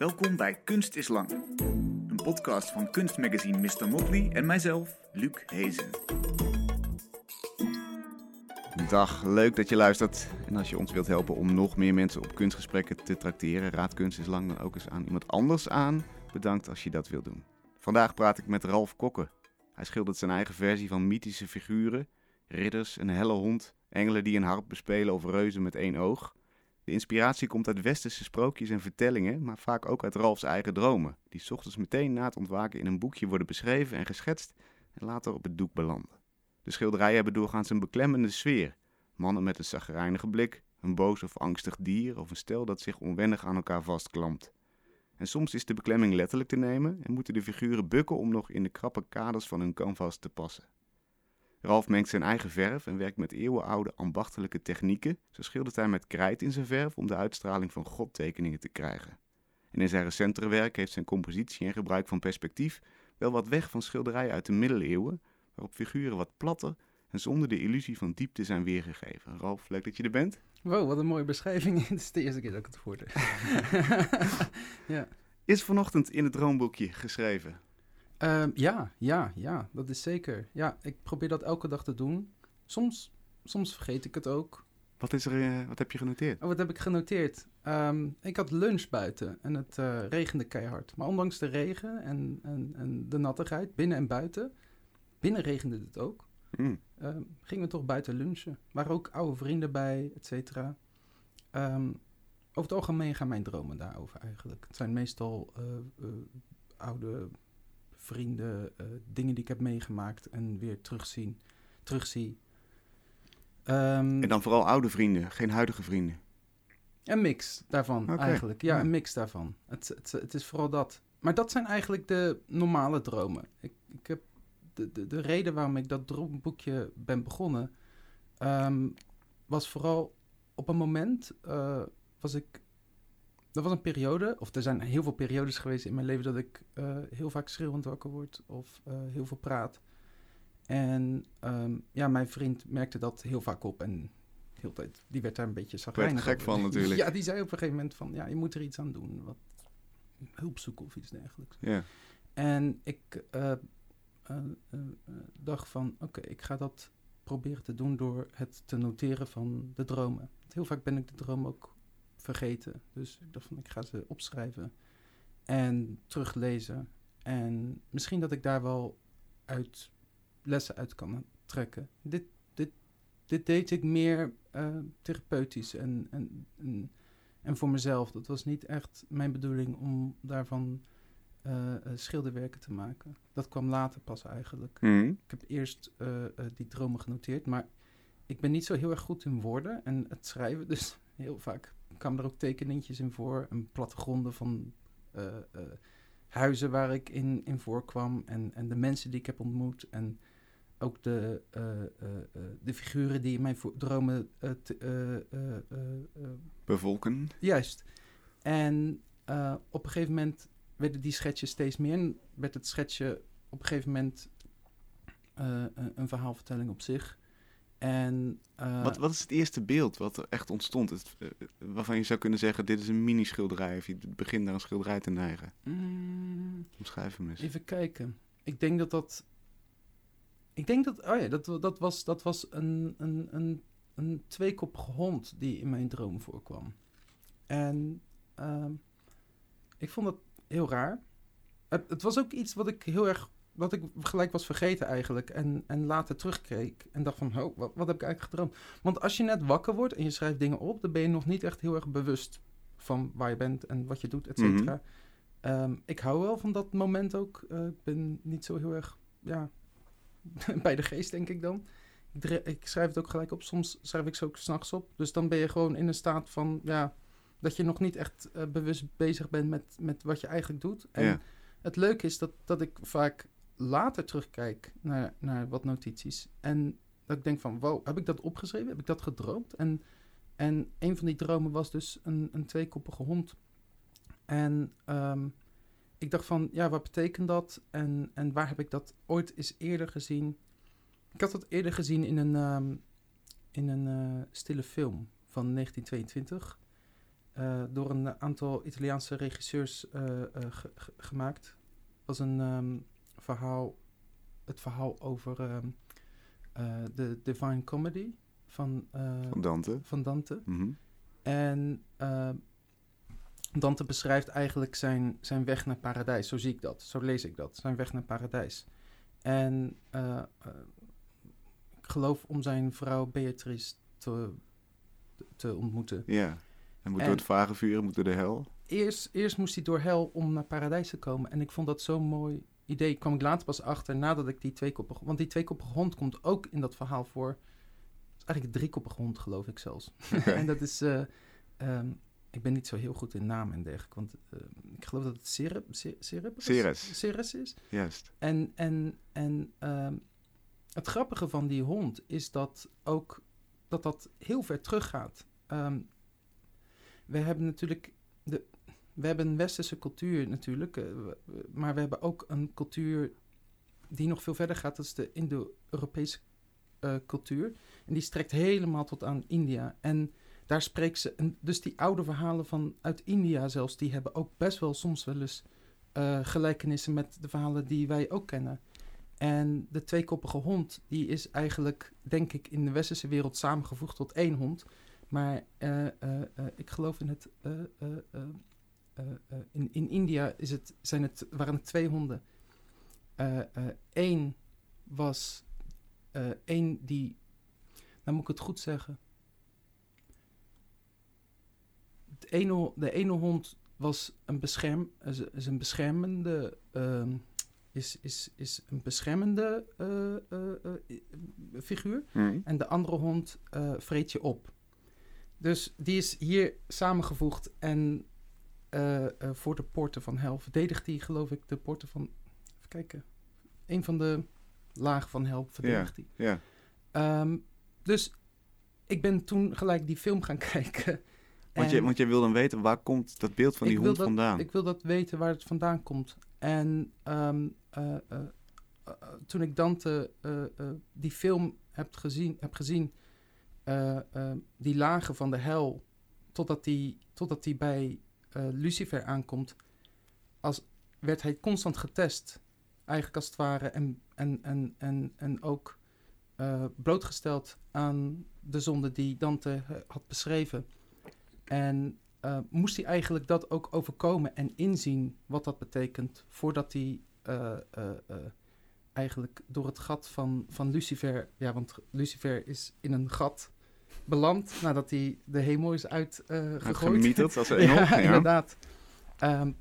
Welkom bij Kunst is Lang. Een podcast van kunstmagazine Mr. Motley en mijzelf, Luc Hezen. Dag, leuk dat je luistert. En als je ons wilt helpen om nog meer mensen op kunstgesprekken te trakteren, raad Kunst is Lang dan ook eens aan iemand anders aan. Bedankt als je dat wilt doen. Vandaag praat ik met Ralf Kokken. Hij schildert zijn eigen versie van mythische figuren, ridders, een helle hond, engelen die een harp bespelen of reuzen met één oog. De inspiratie komt uit westerse sprookjes en vertellingen, maar vaak ook uit Ralfs eigen dromen, die ochtends meteen na het ontwaken in een boekje worden beschreven en geschetst en later op het doek belanden. De schilderijen hebben doorgaans een beklemmende sfeer. Mannen met een zagrijnige blik, een boos of angstig dier of een stel dat zich onwennig aan elkaar vastklampt. En soms is de beklemming letterlijk te nemen en moeten de figuren bukken om nog in de krappe kaders van hun canvas te passen. Ralf mengt zijn eigen verf en werkt met eeuwenoude ambachtelijke technieken. Zo schildert hij met krijt in zijn verf om de uitstraling van godtekeningen te krijgen. En in zijn recentere werk heeft zijn compositie en gebruik van perspectief wel wat weg van schilderijen uit de middeleeuwen, waarop figuren wat platter en zonder de illusie van diepte zijn weergegeven. Ralf, leuk dat je er bent. Wow, wat een mooie beschrijving. Het is de eerste keer dat ik het hoorde. ja. Is vanochtend in het droomboekje geschreven. Ehm, ja, ja, ja, dat is zeker. Ja, ik probeer dat elke dag te doen. Soms, soms vergeet ik het ook. Wat, is er, eh, wat heb je genoteerd? Oh, wat heb ik genoteerd? Ehm, ik had lunch buiten en het eh, regende keihard. Maar ondanks de regen en, en, en de nattigheid, binnen en buiten, binnen regende het ook, Hmm. ehm, gingen we toch buiten lunchen. Waren ook oude vrienden bij, et cetera. Over het algemeen gaan mijn dromen daarover eigenlijk. Het zijn meestal eh, oude vrienden, eh, dingen die ik heb meegemaakt en weer terugzien, terugzie. Ehm, En dan vooral oude vrienden, geen huidige vrienden. Een mix daarvan eigenlijk. Ja, ja. een mix daarvan. Het, het, het is vooral dat. Maar dat zijn eigenlijk de normale dromen. Ik, ik heb de, de, de reden waarom ik dat droomboekje ben begonnen, ehm, was vooral op een moment eh, was ik. Er was een periode, of er zijn heel veel periodes geweest in mijn leven dat ik eh, heel vaak schreeuwend wakker word of eh, heel veel praat. En ehm, ja, mijn vriend merkte dat heel vaak op en heel tijd, die werd daar een beetje zagrijnig gek van natuurlijk. Ja, die zei op een gegeven moment van, ja, je moet er iets aan doen. Wat hulp zoeken of iets dergelijks. Ja. En ik eh, dacht van, oké, ik ga dat proberen te doen door het te noteren van de dromen. Heel vaak ben ik de droom ook vergeten. Dus ik dacht van, ik ga ze opschrijven en teruglezen. En misschien dat ik daar wel uit lessen uit kan trekken. Dit, dit, dit deed ik meer eh, therapeutisch en, en, en, en voor mezelf. Dat was niet echt mijn bedoeling om daarvan eh, eh, schilderwerken te maken. Dat kwam later pas eigenlijk. Hmm. Ik heb eerst die dromen genoteerd, maar ik ben niet zo heel erg goed in woorden en het schrijven. Dus heel vaak kwamen er ook tekeningetjes in voor en plattegronden van eh, eh, huizen waar ik in, in voorkwam en, en de mensen die ik heb ontmoet en ook de, eh, de figuren die in mijn dromen te- Bevolken. Juist. En op een gegeven moment werden die schetsjes steeds meer. En werd het schetsje op een gegeven moment een, een verhaalvertelling op zich. En eh, Wat, wat is het eerste beeld wat er echt ontstond? Het, eh, waarvan je zou kunnen zeggen, dit is een mini-schilderij. Of je begint naar een schilderij te neigen. mm, Omschrijf hem eens. even kijken. Ik denk dat dat. Ik denk dat. Oh ja, dat, dat was, dat was een, een, een, een tweekoppige hond die in mijn droom voorkwam. En ehm, ik vond dat heel raar. Het, het was ook iets wat ik heel erg. Wat ik gelijk was vergeten eigenlijk. En, en later terugkeek. En dacht van, oh, wat, wat heb ik eigenlijk gedroomd? Want als je net wakker wordt en je schrijft dingen op, dan ben je nog niet echt heel erg bewust van waar je bent en wat je doet, et cetera. Ehm, ik hou wel van dat moment ook. Eh, ik ben niet zo heel erg, ja, bij de geest denk ik dan. Ik, ik schrijf het ook gelijk op. Soms schrijf ik ze ook s'nachts op. Dus dan ben je gewoon in een staat van, ja, dat je nog niet echt eh, bewust bezig bent met, met wat je eigenlijk doet. En Ja. het leuke is dat, dat ik vaak later terugkijk naar, naar wat notities. En dat ik denk van, wow, heb ik dat opgeschreven? Heb ik dat gedroomd? En, en een van die dromen was dus een, een tweekoppige hond. En ehm, ik dacht van, ja, wat betekent dat? En, en waar heb ik dat ooit eens eerder gezien? Ik had dat eerder gezien in een, ehm, in een eh, stille film van 1922. eh, door een aantal Italiaanse regisseurs ge- gemaakt. Was een ehm, verhaal, het verhaal over ehm, eh, de Divine Comedy van, eh, Van Dante. van Dante. Mhm. En eh, Dante beschrijft eigenlijk zijn, zijn weg naar paradijs. Zo zie ik dat, zo lees ik dat. Zijn weg naar paradijs. En eh, ik geloof om zijn vrouw Beatrice te, te ontmoeten. Ja. En moet En- door het vagevuur, moet door de hel. Eerst, eerst moest hij door hel om naar paradijs te komen. En ik vond dat zo'n mooi idee. Kwam ik later pas achter nadat ik die tweekoppige... Want die tweekoppige hond komt ook in dat verhaal voor. Het is eigenlijk een driekoppige hond, geloof ik zelfs. En dat is... eh, ehm, ik ben niet zo heel goed in namen en dergelijke. Want eh, ik geloof dat het Cereb, Ce- Cerberus- Ceres. Ceres is. Juist. En, en, en ehm, het grappige van die hond is dat ook dat dat heel ver teruggaat. Ehm we hebben natuurlijk de, we hebben een westerse cultuur natuurlijk, eh, maar we hebben ook een cultuur die nog veel verder gaat. Dat is de Indo-Europese eh, cultuur. En die strekt helemaal tot aan India. En daar spreekt ze. Dus die oude verhalen van uit India zelfs, die hebben ook best wel soms wel eens eh, gelijkenissen met de verhalen die wij ook kennen. En de tweekoppige hond, die is eigenlijk, denk ik, in de westerse wereld samengevoegd tot één hond. Maar ik geloof in het. Eh, eh, in, in India is het, zijn het, waren het twee honden. Eén was eh één die. Nou moet ik het goed zeggen. Het ene, de ene hond was een, bescherm, is, is een beschermende. ehm, is, is, is een beschermende figuur. Mhm. En de andere hond vreet je op. Dus die is hier samengevoegd en eh, eh, voor de poorten van hel verdedigt die, geloof ik, de poorten van. Even kijken. Een van de lagen van hel verdedigt die. Ja. Ehm, dus ik ben toen gelijk die film gaan kijken. Want, je, want jij wil dan weten, waar komt dat beeld van die hond dat- vandaan? Ik wil dat weten waar het vandaan komt. En ehm, eh, toen ik Dante die film heb gezien, heb gezien die lagen van de hel, totdat die, totdat die bij eh, Lucifer aankomt, als, werd hij constant getest, eigenlijk als het ware, en, en, en, en, en ook eh, blootgesteld aan de zonde die Dante eh, had beschreven. En moest hij eigenlijk dat ook overkomen en inzien wat dat betekent, voordat hij eigenlijk door het gat van, van Lucifer, ja, want Lucifer is in een gat beland nadat hij de hemel is uitgegooid. Hij gemieterd als een ja, ja. inderdaad. Ehm,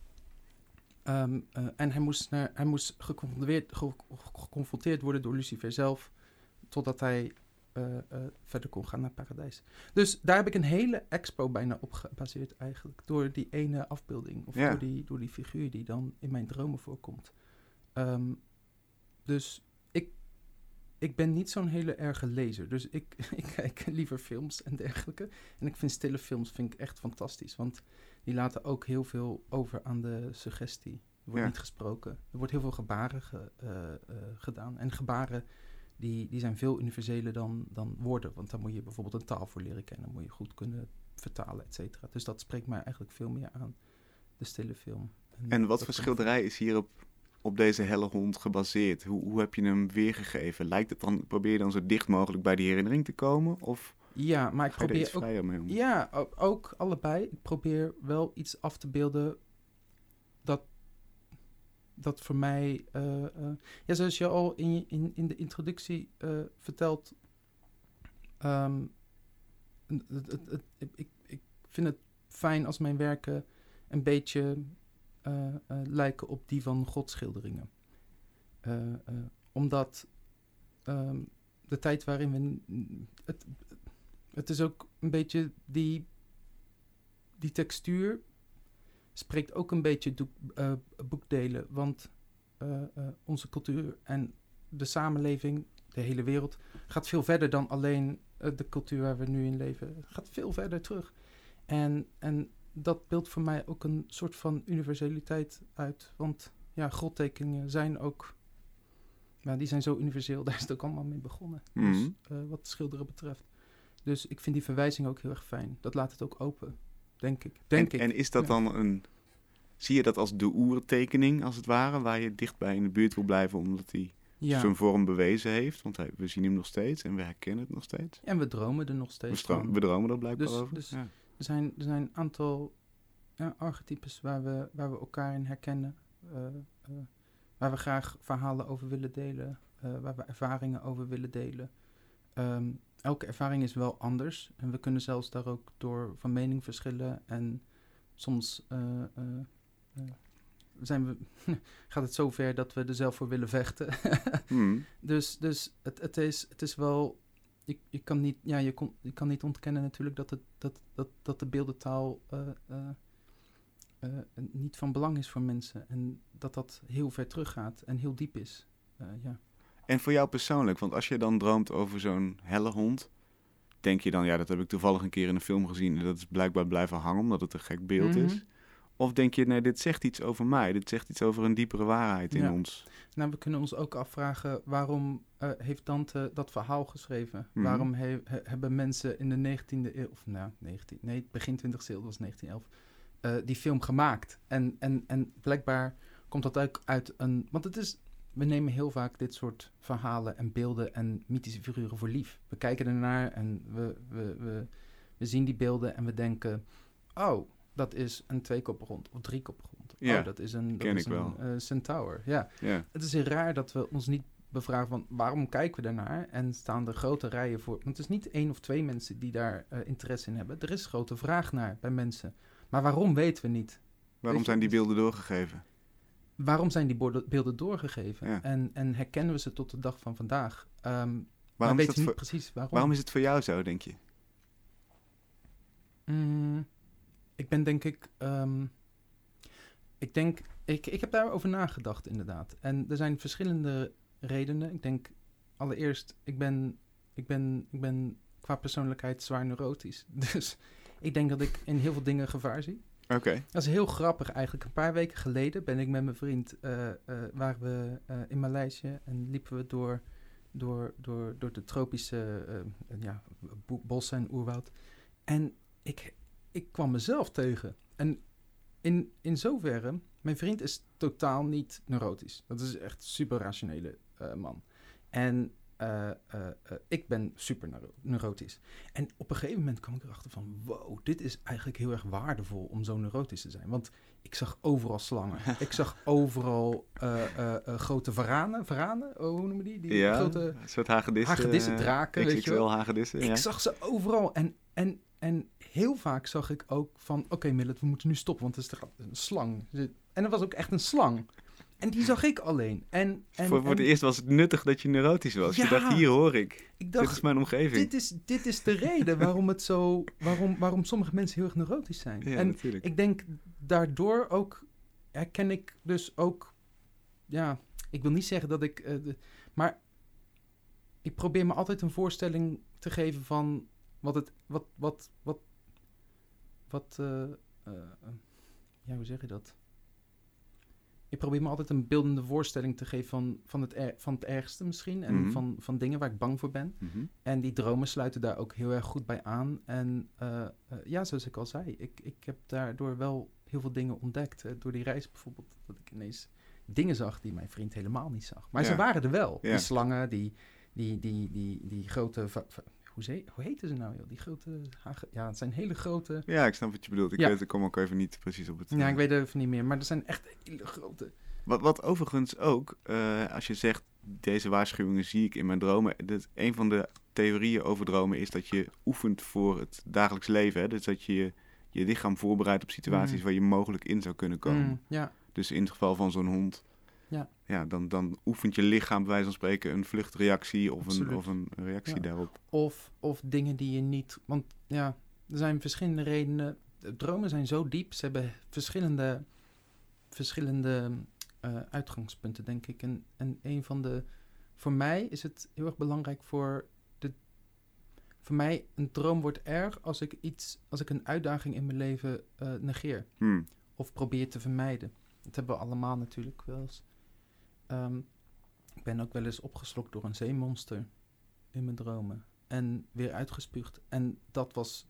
ehm, eh, en hij moest, naar, hij moest geconfronteerd, ge- geconfronteerd worden door Lucifer zelf, totdat hij eh, eh, verder kon gaan naar paradijs. Dus daar heb ik een hele expo bijna op gebaseerd eigenlijk, door die ene afbeelding, of Ja. door, die, door die figuur die dan in mijn dromen voorkomt. Ehm, dus ik, ben niet zo'n hele erge lezer, dus ik, ik kijk liever films en dergelijke. En ik vind stille films vind ik echt fantastisch, want die laten ook heel veel over aan de suggestie. Er wordt Ja. niet gesproken. Er wordt heel veel gebaren ge- eh, eh, gedaan. En gebaren die, die zijn veel universeler dan, dan woorden. Want dan moet je bijvoorbeeld een taal voor leren kennen. Dan moet je goed kunnen vertalen, et cetera. Dus dat spreekt mij eigenlijk veel meer aan, de stille film. En wat dat voor schilderij is hier op, deze helle hond gebaseerd? Hoe, hoe heb je hem weergegeven? Lijkt het dan, probeer je dan zo dicht mogelijk bij die herinnering te komen? Of Ja, maar ik er probeer ook mee om? Ja, ook allebei. Ik probeer wel iets af te beelden dat, dat voor mij... eh, eh, ja, zoals je al in, in, in de introductie eh, vertelt... ehm, het, het, ik, ik vind het fijn als mijn werken een beetje lijken op die van godschilderingen. Eh, eh, omdat ehm, de tijd waarin we... Het, het is ook een beetje die, die textuur spreekt ook een beetje doek, eh, boekdelen. Want eh, eh, onze cultuur en de samenleving, de hele wereld, gaat veel verder dan alleen eh, de cultuur waar we nu in leven. Het gaat veel verder terug. En, en dat beeldt voor mij ook een soort van universaliteit uit. Want ja, grottekeningen zijn ook... Ja, die zijn zo universeel, daar is het ook allemaal mee begonnen. Dus Mhm. eh, wat schilderen betreft. Dus ik vind die verwijzing ook heel erg fijn. Dat laat het ook open. denk ik. Denk en, ik. en is dat Ja. dan een... Zie je dat als de oertekening, als het ware, waar je dichtbij in de buurt wil blijven, omdat hij ja. zijn vorm bewezen heeft? Want we zien hem nog steeds en we herkennen het nog steeds. En we dromen er nog We, steeds stra- van. we dromen er blijkbaar Dus- over. dus- ja. Er zijn, er zijn een aantal ja, archetypes waar we, waar we elkaar in herkennen. eh, eh, waar we graag verhalen over willen delen. eh, waar we ervaringen over willen delen. Ehm, elke ervaring is wel anders. En we kunnen zelfs daar ook door van mening verschillen. En soms zijn we, gaat het zo ver dat we er zelf voor willen vechten. Hmm. Dus, dus het, het, is, het is wel. Je, je, kan niet, ja, je, kon, je kan niet ontkennen natuurlijk dat, het, dat, dat, dat de beeldentaal eh, eh, eh, niet van belang is voor mensen. En dat dat heel ver teruggaat en heel diep is. Eh, ja. En voor jou persoonlijk, want als je dan droomt over zo'n helle hond, denk je dan, ja, dat heb ik toevallig een keer in een film gezien en dat is blijkbaar blijven hangen omdat het een gek beeld Mhm. is? Of denk je, nee, dit zegt iets over mij, dit zegt iets over een diepere waarheid in Ja. ons? Nou, we kunnen ons ook afvragen waarom eh, heeft Dante dat verhaal geschreven? Mhm. Waarom he- he- hebben mensen in de 19e eeuw, of nou, 19, nee, begin 20e eeuw, dat was 1911, eh, die film gemaakt? En, en, en blijkbaar komt dat ook uit een. Want het is. We nemen heel vaak dit soort verhalen en beelden en mythische figuren voor lief. We kijken ernaar en we, we, we, we zien die beelden en we denken: oh, dat is een tweekoppige hond of driekoppige hond. Ja, oh, dat is een, dat ken is ik wel. een eh, centaur. Ja. Ja, Het is heel raar dat we ons niet bevragen van waarom kijken we daarnaar en staan er grote rijen voor. Want het is niet één of twee mensen die daar eh, interesse in hebben. Er is grote vraag naar bij mensen. Maar waarom weten we niet? waarom zijn die beelden doorgegeven? Waarom zijn die beelden doorgegeven? Ja. En, en herkennen we ze tot de dag van vandaag? Ehm Waarom weten we niet voor, precies waarom. waarom is het voor jou zo, denk je? Mm, ik ben denk ik. ehm, ik denk. Ik, ik heb daarover nagedacht, inderdaad. En er zijn verschillende redenen. Ik denk allereerst, ik ben, ik ben, ik ben qua persoonlijkheid zwaar neurotisch. Dus ik denk dat ik in heel veel dingen gevaar zie. Oké, Dat is heel grappig eigenlijk. Een paar weken geleden ben ik met mijn vriend, eh, waren we eh, in Maleisië en liepen we door, door, door, door de tropische ja, bo- bossen en oerwoud. En ik, ik kwam mezelf tegen. En in, in zoverre, mijn vriend is totaal niet neurotisch. Dat is echt een super rationele eh, man. En eh, eh, ik ben super neuro- neurotisch. En op een gegeven moment kwam ik erachter van... wow, dit is eigenlijk heel erg waardevol om zo neurotisch te zijn. Want ik zag overal slangen. ik zag overal grote varanen. Varanen? Oh, hoe noemen die? die ja, grote een soort hagedissen. hagedissen, draken, weet je wel. hagedissen, ja. Ik zag ze overal. En, en, en heel vaak zag ik ook van... Oké, Millet, we moeten nu stoppen, want er is een slang. En er was ook echt een slang. En die zag ik alleen. En, en, voor, voor het en eerst was het nuttig dat je neurotisch was. Je dacht, hier hoor ik. ik Dit is mijn omgeving. dit is, dit is de reden waarom het zo... Waarom, waarom sommige mensen heel erg neurotisch zijn. Ja, en natuurlijk. ik denk daardoor ook herken ik dus ook, ja, ik wil niet zeggen dat ik, eh, de- maar ik probeer me altijd een voorstelling te geven van wat het, wat, wat, wat, wat, eh, eh, ja, hoe zeg je dat? Ik probeer me altijd een beeldende voorstelling te geven van, van, het, er- van het ergste misschien. En Mhm. van, van dingen waar ik bang voor ben. Mhm. En die dromen sluiten daar ook heel erg goed bij aan. En eh, ja, zoals ik al zei, ik, ik heb daardoor wel heel veel dingen ontdekt. Door die reis bijvoorbeeld, dat ik ineens dingen zag die mijn vriend helemaal niet zag. Maar Ja. ze waren er wel. Ja. Die slangen, die, die, die, die, die grote... hoe, ze, hoe heten ze nou, joh? Die grote... Ja, het zijn hele grote... Ja, ik snap wat je bedoelt. Ik, Ja. weet, ik kom ook even niet precies op het... Ja, eh, ik weet het even niet meer. Maar er zijn echt hele grote... Wat, wat overigens ook, eh, als je zegt, deze waarschuwingen zie ik in mijn dromen. Dat een van de theorieën over dromen is dat je oefent voor het dagelijks leven. Hè? Dus dat je je- je lichaam voorbereidt op situaties Mm. waar je mogelijk in zou kunnen komen. Mm, ja, Dus in het geval van zo'n hond, Ja. Ja, dan, dan oefent je lichaam bij wijze van spreken een vluchtreactie of een, of een reactie Ja. daarop. Of, of dingen die je niet. Want ja, er zijn verschillende redenen. De dromen zijn zo diep. Ze hebben verschillende, verschillende eh, uitgangspunten, denk ik. En, en een van de. Voor mij is het heel erg belangrijk voor de. Voor mij, een droom wordt erg als ik iets. Als ik een uitdaging in mijn leven eh, negeer Hmm. of probeer te vermijden. Dat hebben we allemaal natuurlijk wel eens. Ehm, ik ben ook wel eens opgeslokt door een zeemonster in mijn dromen. En weer uitgespuugd. En dat was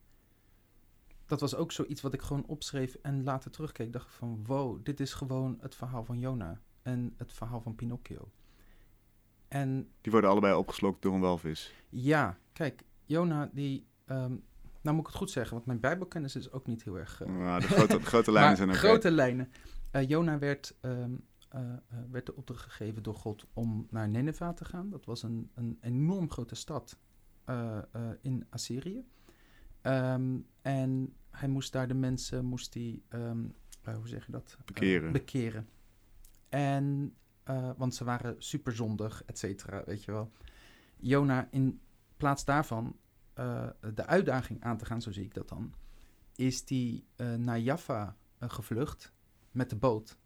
dat was ook zoiets wat ik gewoon opschreef en later terugkeek. Dacht ik van, wow, dit is gewoon het verhaal van Jona en het verhaal van Pinocchio. En Die worden allebei opgeslokt door een walvis. ja, kijk, Jona die... ehm, nou moet ik het goed zeggen, want mijn bijbelkennis is ook niet heel erg... eh, Nou, de grote, de grote lijnen zijn ook... grote lijnen. Eh, Jona werd, ehm, eh, eh, werd de opdracht gegeven door God om naar Nineveh te gaan. Dat was een, een enorm grote stad eh, in Assyrië. Ehm, en hij moest daar de mensen, moest die, ehm, eh, hoe zeg je dat? Bekeren. bekeren. En, want ze waren superzondig, et cetera, weet je wel. Jona, in plaats daarvan de uitdaging aan te gaan, zo zie ik dat dan, is die naar Jaffa gevlucht met de boot.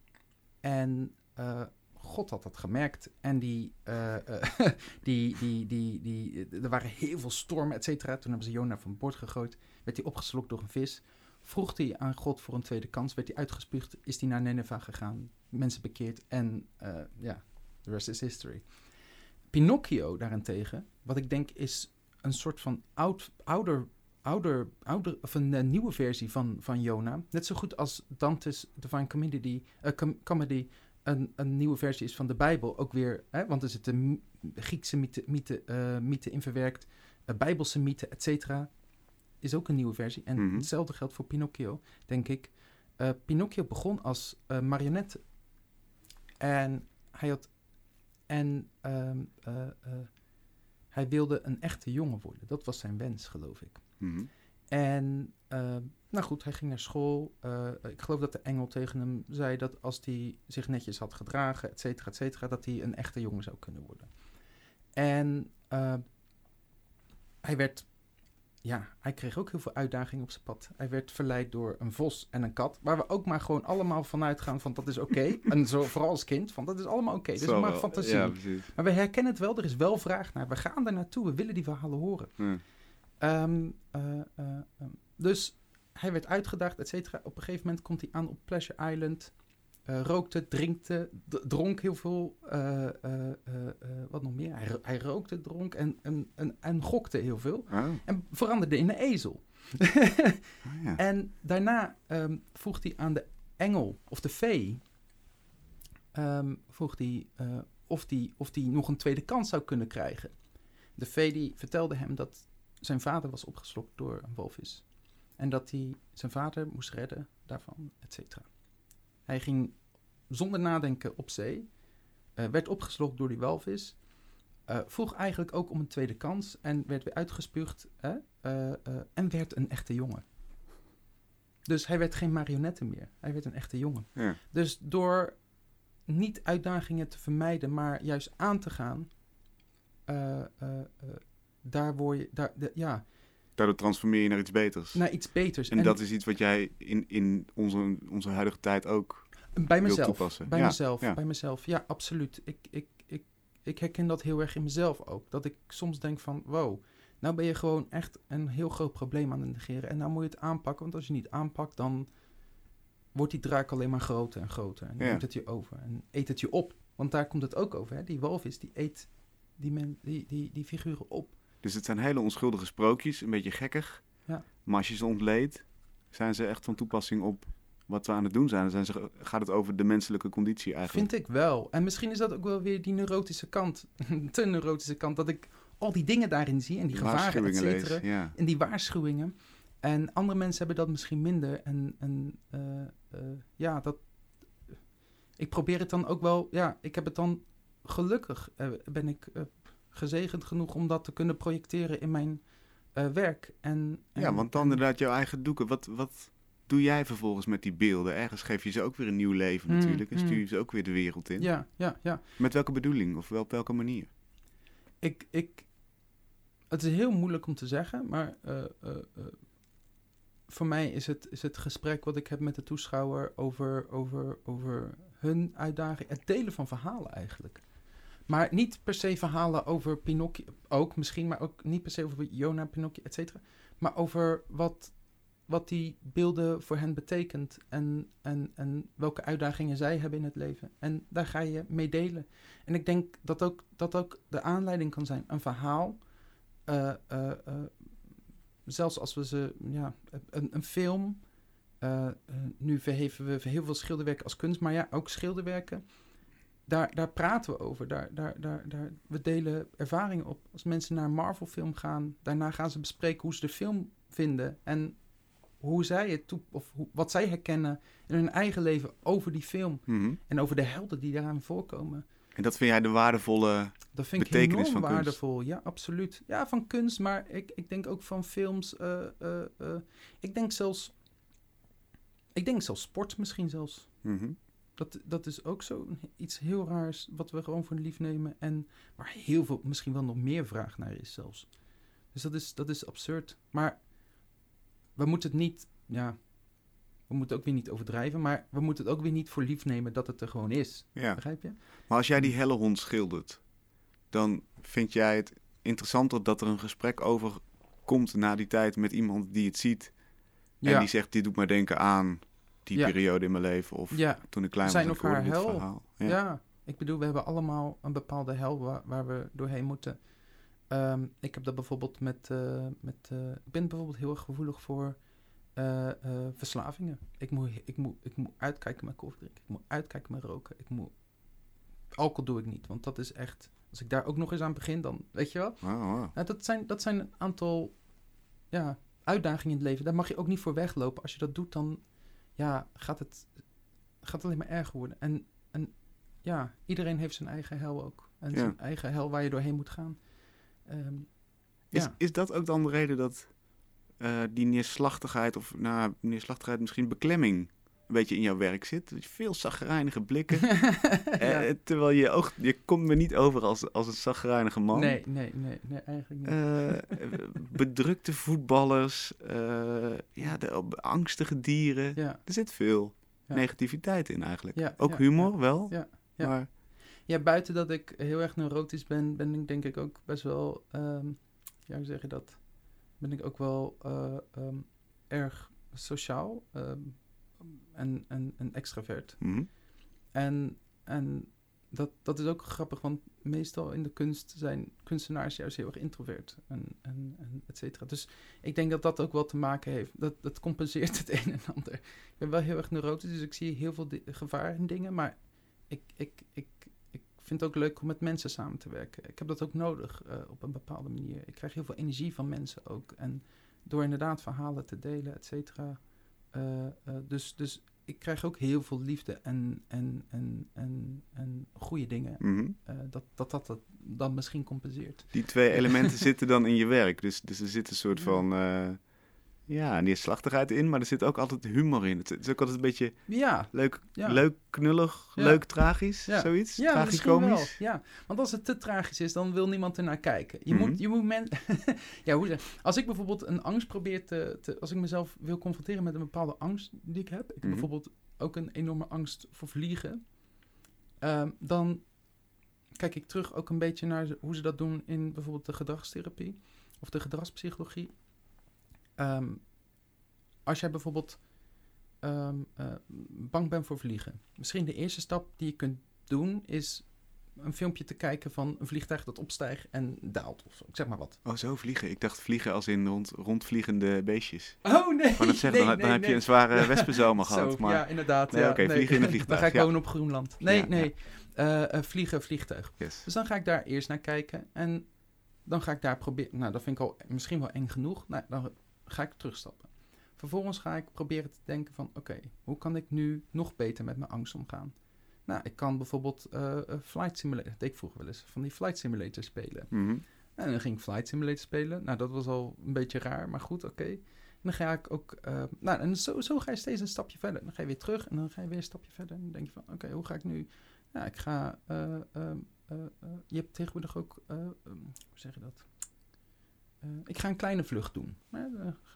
En eh, God had dat gemerkt. En die, eh, eh, die, die, die, die, er waren heel veel stormen, et cetera. Toen hebben ze Jona van boord gegooid. Werd hij opgeslokt door een vis. Vroeg hij aan God voor een tweede kans. Werd hij uitgespuugd. Is hij naar Nineveh gegaan. Mensen bekeerd. En ja, the rest is history. Pinocchio daarentegen, wat ik denk is een soort van oud, ouder, ouder, ouder, of een nieuwe versie van, van Jona. Net zo goed als Dante's Divine Comedy, eh, com- comedy een, een nieuwe versie is van de Bijbel. Ook weer, hè, want er zitten Griekse mythe, mythe, eh, mythe in verwerkt, eh, Bijbelse mythe, et cetera. Is ook een nieuwe versie. En Mhm. hetzelfde geldt voor Pinocchio, denk ik. Pinocchio begon als marionette. En hij had. En ehm, eh, eh, hij wilde een echte jongen worden. Dat was zijn wens, geloof ik. Mhm. En eh, nou goed, hij ging naar school. Eh, ik geloof dat de engel tegen hem zei dat als hij zich netjes had gedragen, et cetera, et cetera, dat hij een echte jongen zou kunnen worden. En eh, hij werd, ja, hij kreeg ook heel veel uitdagingen op zijn pad. Hij werd verleid door een vos en een kat, waar we ook maar gewoon allemaal vanuit gaan van dat is oké. en zo, vooral als kind, van dat is allemaal oké. Dit is Zal maar fantasie. Ja. Maar we herkennen het wel, er is wel vraag naar. We gaan er naartoe, we willen die verhalen horen. Ehm, eh, eh, ehm, dus hij werd uitgedaagd, et cetera. Op een gegeven moment komt hij aan op Pleasure Island. eh, rookte, drinkte, dronk heel veel. wat nog meer? Hij, hij rookte, dronk en, en, en, en gokte heel veel. Oh, En veranderde in een ezel. oh ja. En daarna ehm, vroeg hij aan de engel, of de fee, ehm, vroeg hij of hij of die nog een tweede kans zou kunnen krijgen. De fee die vertelde hem dat zijn vader was opgeslokt door een walvis. En dat hij zijn vader moest redden daarvan, et cetera. Hij ging zonder nadenken op zee, eh, werd opgeslokt door die walvis, eh, vroeg eigenlijk ook om een tweede kans en werd weer uitgespuugd hè, eh, en werd een echte jongen. Dus hij werd geen marionette meer. Hij werd een echte jongen. Ja. Dus door niet uitdagingen te vermijden, maar juist aan te gaan, daar word je, daar, de- ja, Daardoor transformeer je naar iets beters. naar iets beters. en, dat is iets wat jij in, in onze, onze huidige tijd ook... bij mezelf. toepassen. Bij Ja, mezelf. ja. Bij mezelf. Ja, absoluut. Ik, ik, ik, ik herken dat heel erg in mezelf ook. Dat ik soms denk van, wow, nou ben je gewoon echt een heel groot probleem aan het negeren. En nou moet je het aanpakken, want als je niet aanpakt, dan wordt die draak alleen maar groter en groter. En Ja. neemt het je over en eet het je op. Want daar komt het ook over. Hè? Die walvis, die eet die, men, die, die, die figuren op. Dus het zijn hele onschuldige sprookjes, een beetje gekkig. Ja. Maar als je ze ontleedt, zijn ze echt van toepassing op wat we aan het doen zijn. Dan zijn ze, gaat het over de menselijke conditie eigenlijk. Vind ik wel. En misschien is dat ook wel weer die neurotische kant. Te neurotische kant. Dat ik al die dingen daarin zie en die gevaren, et cetera. ja. En die waarschuwingen. En andere mensen hebben dat misschien minder. En, en eh, eh, ja, dat. Ik probeer het dan ook wel. Ja, ik heb het dan gelukkig. eh, ben ik gezegend genoeg om dat te kunnen projecteren in mijn eh, werk. En, en, Ja, want dan inderdaad jouw eigen doeken. Wat, wat doe jij vervolgens met die beelden? Ergens geef je ze ook weer een nieuw leven Mm, natuurlijk. En mm. stuur je ze ook weer de wereld in. Ja, ja, ja. Met welke bedoeling of wel op welke manier? Ik, ik, het is heel moeilijk om te zeggen, maar eh, eh, voor mij is het, is het gesprek wat ik heb met de toeschouwer over, over, over hun uitdaging, het delen van verhalen eigenlijk. Maar niet per se verhalen over Pinocchio, ook misschien, maar ook niet per se over Jona, Pinocchio, et cetera. Maar over wat, wat die beelden voor hen betekent en, en, en welke uitdagingen zij hebben in het leven. En daar ga je mee delen. En ik denk dat ook, dat ook de aanleiding kan zijn. Een verhaal eh, eh, eh, zelfs als we ze, ja, een, een film. nu verheven we heel veel schilderwerken als kunst, maar ja, ook schilderwerken. Daar, daar praten we over. Daar, daar, daar, daar, we delen ervaringen op. Als mensen naar een Marvel-film gaan, daarna gaan ze bespreken hoe ze de film vinden. En hoe zij het toe, of hoe, wat zij herkennen in hun eigen leven over die film. Mhm. En over de helden die daaraan voorkomen. En dat vind jij de waardevolle... Dat vind ik Betekenis enorm van kunst. waardevol. Ja, absoluut. Ja, van kunst, maar ik, ik denk ook van films. eh, eh, eh, ik denk zelfs. Ik denk zelfs sport misschien zelfs. Mhm. Dat, dat is ook zo iets heel raars wat we gewoon voor lief nemen. En waar heel veel, misschien wel nog meer vraag naar is zelfs. Dus dat is, dat is absurd. Maar we moeten het niet, ja, we moeten ook weer niet overdrijven. Maar we moeten het ook weer niet voor lief nemen dat het er gewoon is. Ja. Begrijp je? Maar als jij die helle hond schildert, dan vind jij het interessanter dat er een gesprek over komt na die tijd met iemand die het ziet. En Ja. die zegt, dit doet mij denken aan die Ja. periode in mijn leven. Of Ja, toen ik klein Zijn was. haar dit hel. verhaal. Ja. Ja. ik bedoel, we hebben allemaal een bepaalde hel waar, waar we doorheen moeten. Ehm, ik heb dat bijvoorbeeld met... eh, met eh, ik ben bijvoorbeeld heel erg gevoelig voor eh, verslavingen. Ik moet, ik, moet, ik moet uitkijken met koffie drinken. Ik moet uitkijken met roken. Ik moet... Alcohol doe ik niet, want dat is echt... Als ik daar ook nog eens aan begin, dan... Weet je wel? Nou, dat, zijn, dat zijn een aantal ja, uitdagingen in het leven. Daar mag je ook niet voor weglopen. Als je dat doet, dan ja, gaat, het, gaat het alleen maar erger worden. En, en ja, iedereen heeft zijn eigen hel ook. En Ja. zijn eigen hel waar je doorheen moet gaan. Ehm, Is, ja. is dat ook dan de reden dat eh, die neerslachtigheid, of nou, neerslachtigheid, misschien beklemming, beetje in jouw werk zit? Veel zagrijnige blikken. ja. Eh, terwijl je oog, je komt me niet over als, als een zagrijnige man. Nee, nee, nee, nee, eigenlijk niet. Eh, bedrukte voetballers, eh, ja, de angstige dieren. ja. Er zit veel Ja. negativiteit in eigenlijk. Ja, ook humor wel. ja, ja. Maar ja, buiten dat ik heel erg neurotisch ben, ben ik denk ik ook best wel, ehm, ja, hoe zeg je dat? Ben ik ook wel eh, ehm, erg sociaal ehm, en, en, en extravert. mhm. En, en dat, dat is ook grappig, want meestal in de kunst zijn kunstenaars juist heel erg introvert en, en, en et cetera. Dus ik denk dat dat ook wel te maken heeft. Dat, dat compenseert het een en ander. Ik ben wel heel erg neurotisch, dus ik zie heel veel gevaar in dingen. Maar ik, ik, ik, ik vind het ook leuk om met mensen samen te werken. Ik heb dat ook nodig eh, op een bepaalde manier. Ik krijg heel veel energie van mensen ook. En door inderdaad verhalen te delen, et cetera. Eh, eh, dus, dus ik krijg ook heel veel liefde en, en, en, en, en goede dingen. Mhm. Eh, dat, dat, dat dat dan misschien compenseert. Die twee elementen zitten dan in je werk. Dus, dus er zit een soort Ja. van ja, neerslachtigheid in, maar er zit ook altijd humor in. Het is ook altijd een beetje Ja, leuk, ja. leuk knullig, Ja. leuk tragisch, zoiets. Ja. Tragicomisch. Ja, want als het te tragisch is, dan wil niemand ernaar kijken. Je Mhm. moet, je moet men... ja, hoe zeg Als ik bijvoorbeeld een angst probeer te, te... Als ik mezelf wil confronteren met een bepaalde angst die ik heb. Ik heb Mhm. bijvoorbeeld ook een enorme angst voor vliegen. ehm, dan kijk ik terug ook een beetje naar hoe ze dat doen in bijvoorbeeld de gedragstherapie. Of de gedragspsychologie. Ehm, als jij bijvoorbeeld ehm, eh, bang bent voor vliegen. Misschien de eerste stap die je kunt doen is een filmpje te kijken van een vliegtuig dat opstijgt en daalt of zo. Ik zeg maar wat. Oh, zo vliegen. Ik dacht vliegen als in rond, rondvliegende beestjes. Oh nee! Ik wou net zeggen, dan, dan heb je een zware wespenzomer gehad. Zo, Maar ja, inderdaad. Nee, ja, oké, vliegen in een vliegtuig, Dan ga ik ja. wonen op Groenland. Nee, Ja, nee. Eh, eh, vliegen, vliegtuig. yes. Dus dan ga ik daar eerst naar kijken. En dan ga ik daar proberen... Nou, dat vind ik al misschien wel eng genoeg. Nou, dan ga ik terugstappen. Vervolgens ga ik proberen te denken van... Oké, hoe kan ik nu nog beter met mijn angst omgaan? Nou, ik kan bijvoorbeeld eh, eh, Flight Simulator... Dat deed ik vroeger wel eens. Van die Flight Simulator spelen. Mhm. En dan ging ik Flight Simulator spelen. Nou, dat was al een beetje raar, maar goed, oké. En dan ga ik ook... eh, nou, en zo, zo ga je steeds een stapje verder. Dan ga je weer terug en dan ga je weer een stapje verder. En dan denk je van, oké, hoe ga ik nu... Nou, ik ga... eh, ehm, eh, eh, je hebt tegenwoordig ook... eh, ehm, hoe zeg je dat? Eh, ik ga een kleine vlucht doen. Eh,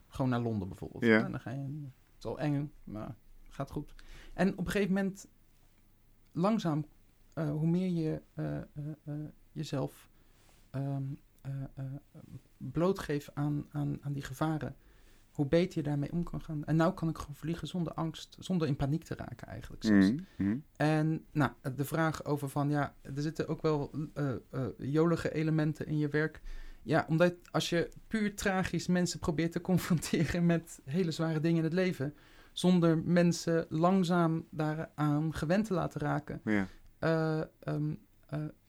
gewoon naar Londen bijvoorbeeld. Ja. Nou, dan ga je... Het is al eng, maar gaat goed. En op een gegeven moment... Langzaam, eh, hoe meer je jezelf... ehm, eh, eh, blootgeef aan, aan, aan die gevaren, hoe beter je daarmee om kan gaan. En nou kan ik gewoon vliegen zonder angst, zonder in paniek te raken eigenlijk. zelfs. Mhm. Mhm. En nou, de vraag over van, ja, er zitten ook wel jolige elementen in je werk. Ja, omdat als je puur tragisch mensen probeert te confronteren met hele zware dingen in het leven, zonder mensen langzaam daaraan gewend te laten raken, Ja. eh,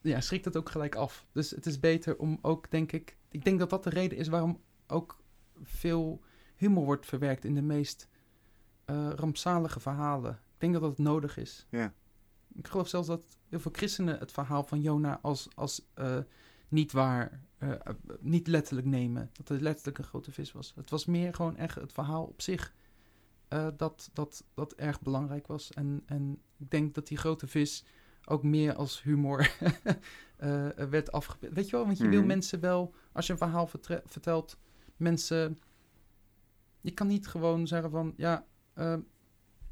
ja, schrikt het ook gelijk af. Dus het is beter om ook, denk ik, ik denk dat dat de reden is waarom ook veel humor wordt verwerkt in de meest eh, rampzalige verhalen. Ik denk dat dat nodig is. Ja. Ik geloof zelfs dat heel veel christenen het verhaal van Jona als, als niet waar, eh, eh, niet letterlijk nemen. Dat het letterlijk een grote vis was. Het was meer gewoon echt het verhaal op zich eh, dat, dat, dat erg belangrijk was. En, en ik denk dat die grote vis ook meer als humor werd afgebeeld. Weet je wel, want je wil Mhm. mensen wel, als je een verhaal vertelt, mensen... Je kan niet gewoon zeggen van, ja, eh,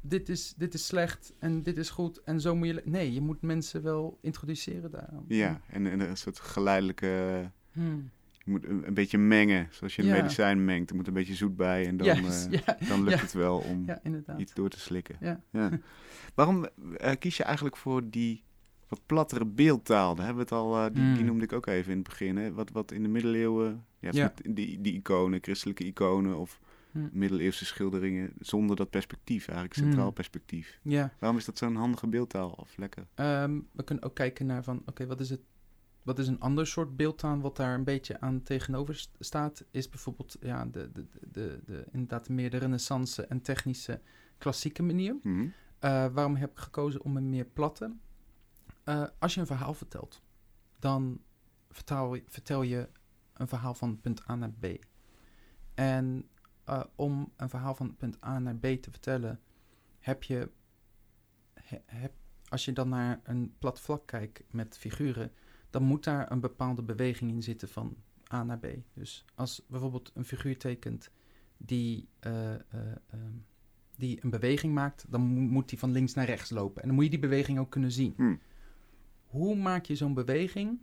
dit, is, dit is slecht en dit is goed en zo moet je... Nee, je moet mensen wel introduceren daaraan. Ja, en, en een soort geleidelijke... Hmm. Je moet een, een beetje mengen, zoals je een Ja. medicijn mengt. Er moet een beetje zoet bij en dan, eh, ja, dan lukt ja. het wel om iets door te slikken. Ja. Waarom eh, kies je eigenlijk voor die wat plattere beeldtaal? Daar hebben we het al, eh, die, die Hmm. noemde ik ook even in het begin. Hè? Wat, wat in de middeleeuwen, ja, die, die iconen, christelijke iconen of Hmm. middeleeuwse schilderingen, zonder dat perspectief, eigenlijk centraal perspectief. Ja, Waarom is dat zo'n handige beeldtaal? Of lekker? Ehm, we kunnen ook kijken naar van, oké, wat is het? Wat is een ander soort beeldtaal wat daar een beetje aan tegenover st- staat? Is bijvoorbeeld ja, de, de, de, de, de, inderdaad meer de renaissance en technische klassieke manier. Mhm. Eh, waarom heb ik gekozen om een meer platte? Eh, als je een verhaal vertelt, dan vertaal, vertel je een verhaal van punt A naar B. En eh, om een verhaal van punt A naar B te vertellen, heb je, he- heb, als je dan naar een plat vlak kijkt met figuren, dan moet daar een bepaalde beweging in zitten van A naar B. Dus als bijvoorbeeld een figuur tekent die, eh, eh, ehm, die een beweging maakt, dan mo- moet die van links naar rechts lopen. En dan moet je die beweging ook kunnen zien. Hmm. Hoe maak je zo'n beweging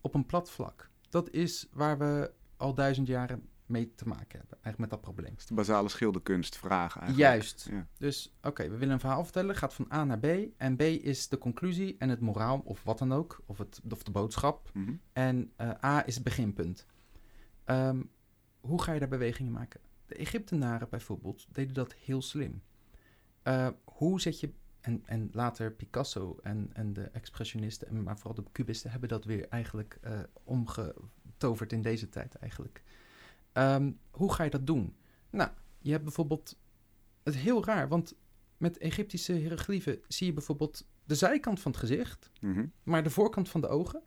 op een plat vlak? Dat is waar we al duizend jaren mee te maken hebben, eigenlijk met dat probleem. Dat is de basale schilderkunst vraag eigenlijk. Juist. Ja. Dus oké, we willen een verhaal vertellen, gaat van A naar B. En B is de conclusie en het moraal, of wat dan ook, of, het, of de boodschap. Mhm. En eh, A is het beginpunt. Ehm, hoe ga je daar bewegingen maken? De Egyptenaren bijvoorbeeld deden dat heel slim. Eh, hoe zet je, en, en later Picasso en, en de expressionisten, en maar vooral de cubisten, hebben dat weer eigenlijk eh, omgetoverd in deze tijd eigenlijk. Ehm, hoe ga je dat doen? Nou, je hebt bijvoorbeeld, het is heel raar, want met Egyptische hieroglyphen zie je bijvoorbeeld de zijkant van het gezicht, Mhm. maar de voorkant van de ogen,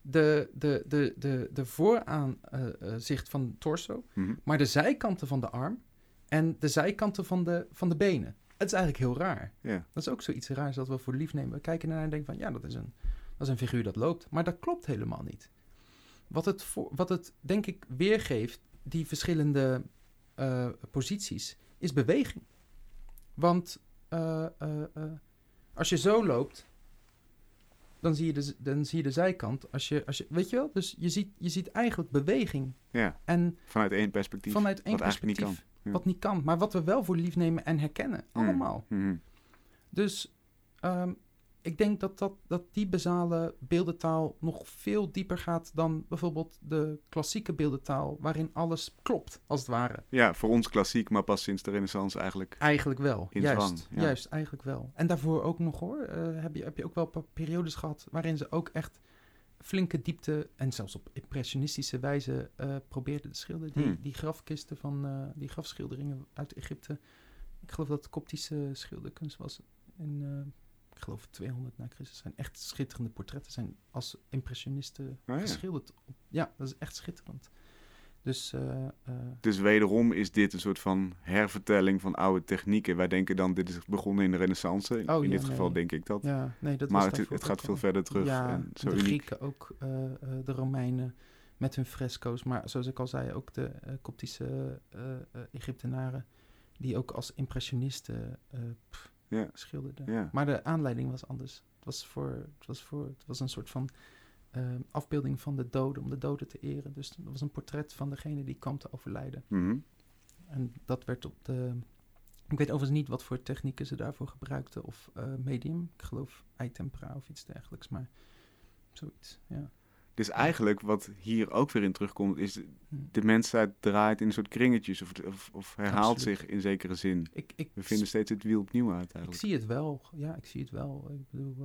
de, de, de, de, de vooraanzicht van de torso, Mhm. maar de zijkanten van de arm en de zijkanten van de, van de benen. Het is eigenlijk heel raar. Dat is ook zoiets raars dat we voor lief nemen. We kijken ernaar en denken van, ja, dat is een, dat is een figuur dat loopt. Maar dat klopt helemaal niet. Wat het, voor, wat het denk ik weergeeft, die verschillende eh, posities, is beweging. Want eh, eh, als je zo loopt, dan zie je de, dan zie je de zijkant. Als je, als je, weet je wel? Dus je ziet, je ziet eigenlijk beweging. ja, En vanuit één perspectief. vanuit één wat eigenlijk perspectief. niet kan. Ja. Wat niet kan. Maar wat we wel voor lief nemen en herkennen. Hmm. Allemaal. Mhm. Dus ehm, ik denk dat, dat, dat die basale beeldentaal nog veel dieper gaat dan bijvoorbeeld de klassieke beeldentaal, waarin alles klopt, als het ware. Ja, voor ons klassiek, maar pas sinds de renaissance eigenlijk. Eigenlijk wel. In juist, zwang, ja. juist, eigenlijk wel. En daarvoor ook nog hoor. eh, heb, je, heb je ook wel periodes gehad waarin ze ook echt flinke diepte en zelfs op impressionistische wijze eh probeerden te schilderen. Die, Hmm. die grafkisten van eh, die grafschilderingen uit Egypte. Ik geloof dat het Koptische schilderkunst was. Ik geloof 200 na Christus. zijn echt schitterende portretten. Zijn als impressionisten Oh ja. geschilderd. Ja, dat is echt schitterend. Dus eh, eh, Dus wederom is dit een soort van hervertelling van oude technieken. Wij denken dan, dit is begonnen in de renaissance. In, Oh, in ja, dit geval denk ik dat. ja, nee, dat maar het, gaat veel verder terug. Ja, en zo de uniek. Grieken ook, eh, de Romeinen met hun fresco's. Maar zoals ik al zei, ook de eh, Koptische Egyptenaren... die ook als impressionisten pff, Ja. Maar de aanleiding was anders. Het was, voor, het was, voor, het was een soort van eh, afbeelding van de doden, om de doden te eren. Dus dat was een portret van degene die kwam te overlijden. Mhm. En dat werd op de... Ik weet overigens niet wat voor technieken ze daarvoor gebruikten. Of eh, medium. Ik geloof eitempera of iets dergelijks. Maar zoiets, ja. Dus eigenlijk wat hier ook weer in terugkomt, is de, Hm. de mensheid draait in een soort kringetjes of, of, of herhaalt Absoluut. zich in zekere zin. Ik, ik, We vinden steeds het wiel opnieuw uit ik eigenlijk. zie het wel. Ja, ik zie het wel. Ik bedoel,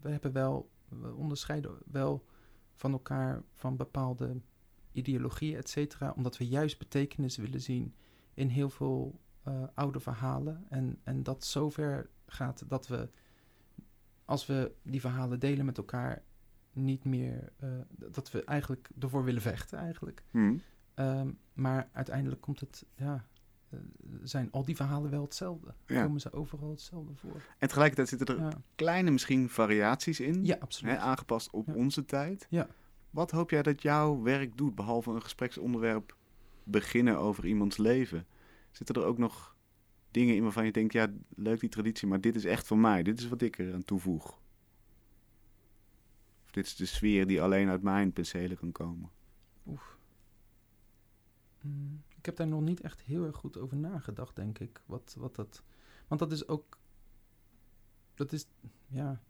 we hebben wel, we onderscheiden wel van elkaar van bepaalde ideologieën, et cetera, omdat we juist betekenis willen zien in heel veel eh, oude verhalen. En, en dat zover gaat dat we, als we die verhalen delen met elkaar, niet meer, eh, dat we eigenlijk ervoor willen vechten eigenlijk. Hm. Ehm, maar uiteindelijk komt het, ja, eh, zijn al die verhalen wel hetzelfde. Ja. Komen ze overal hetzelfde voor. En tegelijkertijd zitten er Ja, kleine misschien variaties in, ja hè, absoluut. aangepast op Ja. onze tijd. Ja. Wat hoop jij dat jouw werk doet, behalve een gespreksonderwerp beginnen over iemands leven? Zitten er ook nog dingen in waarvan je denkt, ja, leuk die traditie, maar dit is echt voor mij. Dit is wat ik er aan toevoeg. Dit is de sfeer die alleen uit mijn penselen kan komen. Oef. Mm, ik heb daar nog niet echt heel erg goed over nagedacht, denk ik. Wat, wat dat. Want dat is ook. Dat is. Ja.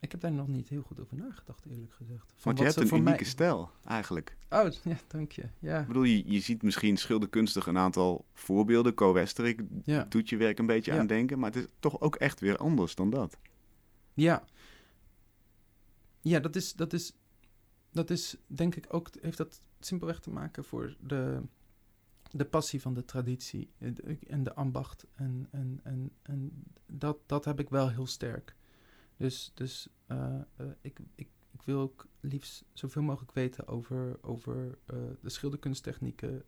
Ik heb daar nog niet heel goed over nagedacht, eerlijk gezegd. Van Want je hebt een unieke mij- stijl, eigenlijk. Oh, ja, dank je. Ja. Ik bedoel, je, je ziet misschien schilderkunstig een aantal voorbeelden. Co Westerik Ja. doet je werk een beetje Ja. aan denken, maar het is toch ook echt weer anders dan dat. Ja. Ja, dat is, dat is, dat is denk ik ook, heeft dat simpelweg te maken voor de, de passie van de traditie eh, en de ambacht. En, en, en, dat, dat heb ik wel heel sterk. Dus, dus eh, eh, ik, ik, ik wil ook liefst zoveel mogelijk weten over, over de schilderkunsttechnieken.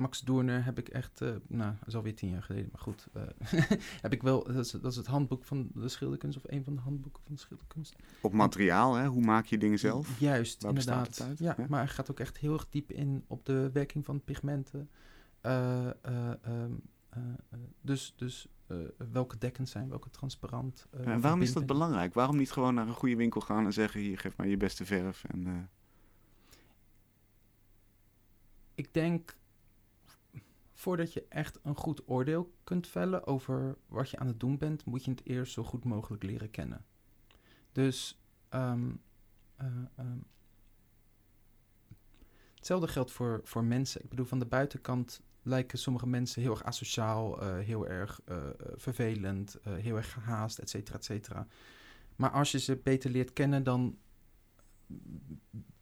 Max Doorner heb ik echt, eh, nou, dat is alweer tien jaar geleden, maar goed. eh, heb ik wel, dat is, dat is het handboek van de schilderkunst, of een van de handboeken van de schilderkunst. Op materiaal, hè? hoe maak je dingen zelf? Juist, Waar inderdaad. het uit? Ja, Ja. maar hij gaat ook echt heel erg diep in op de werking van pigmenten. Eh, eh, ehm, eh, eh, dus dus welke dekkend zijn, welke transparant. en waarom is dat belangrijk? Waarom niet gewoon naar een goede winkel gaan en zeggen: hier, geef maar je beste verf? En, Ik denk, voordat je echt een goed oordeel kunt vellen over wat je aan het doen bent, moet je het eerst zo goed mogelijk leren kennen. Dus ehm, hetzelfde geldt voor, voor mensen. Ik bedoel, van de buitenkant lijken sommige mensen heel erg asociaal, eh, heel erg eh, vervelend, heel erg gehaast, et cetera, et cetera. Maar als je ze beter leert kennen, dan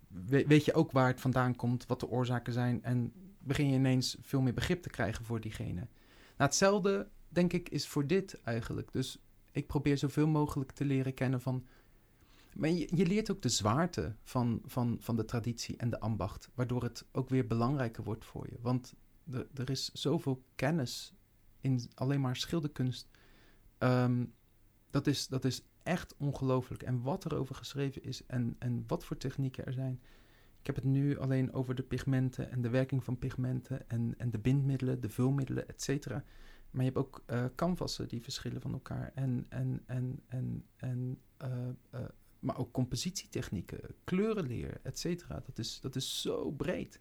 we- weet je ook waar het vandaan komt, wat de oorzaken zijn. En begin je ineens veel meer begrip te krijgen voor diegene. Nou, hetzelfde, denk ik, is voor dit eigenlijk. Dus ik probeer zoveel mogelijk te leren kennen van. Maar je, leert ook de zwaarte van, van, van de traditie en de ambacht, waardoor het ook weer belangrijker wordt voor je. Want er is zoveel kennis in alleen maar schilderkunst. Ehm, dat, is, dat is echt ongelooflijk. En wat er over geschreven is en, en wat voor technieken er zijn. Ik heb het nu alleen over de pigmenten en de werking van pigmenten en, en de bindmiddelen, de vulmiddelen, et cetera. Maar je hebt ook eh canvassen die verschillen van elkaar. En, en, en, en, en, eh, eh, maar ook compositietechnieken, kleurenleer, et cetera. Dat is, dat is zo breed.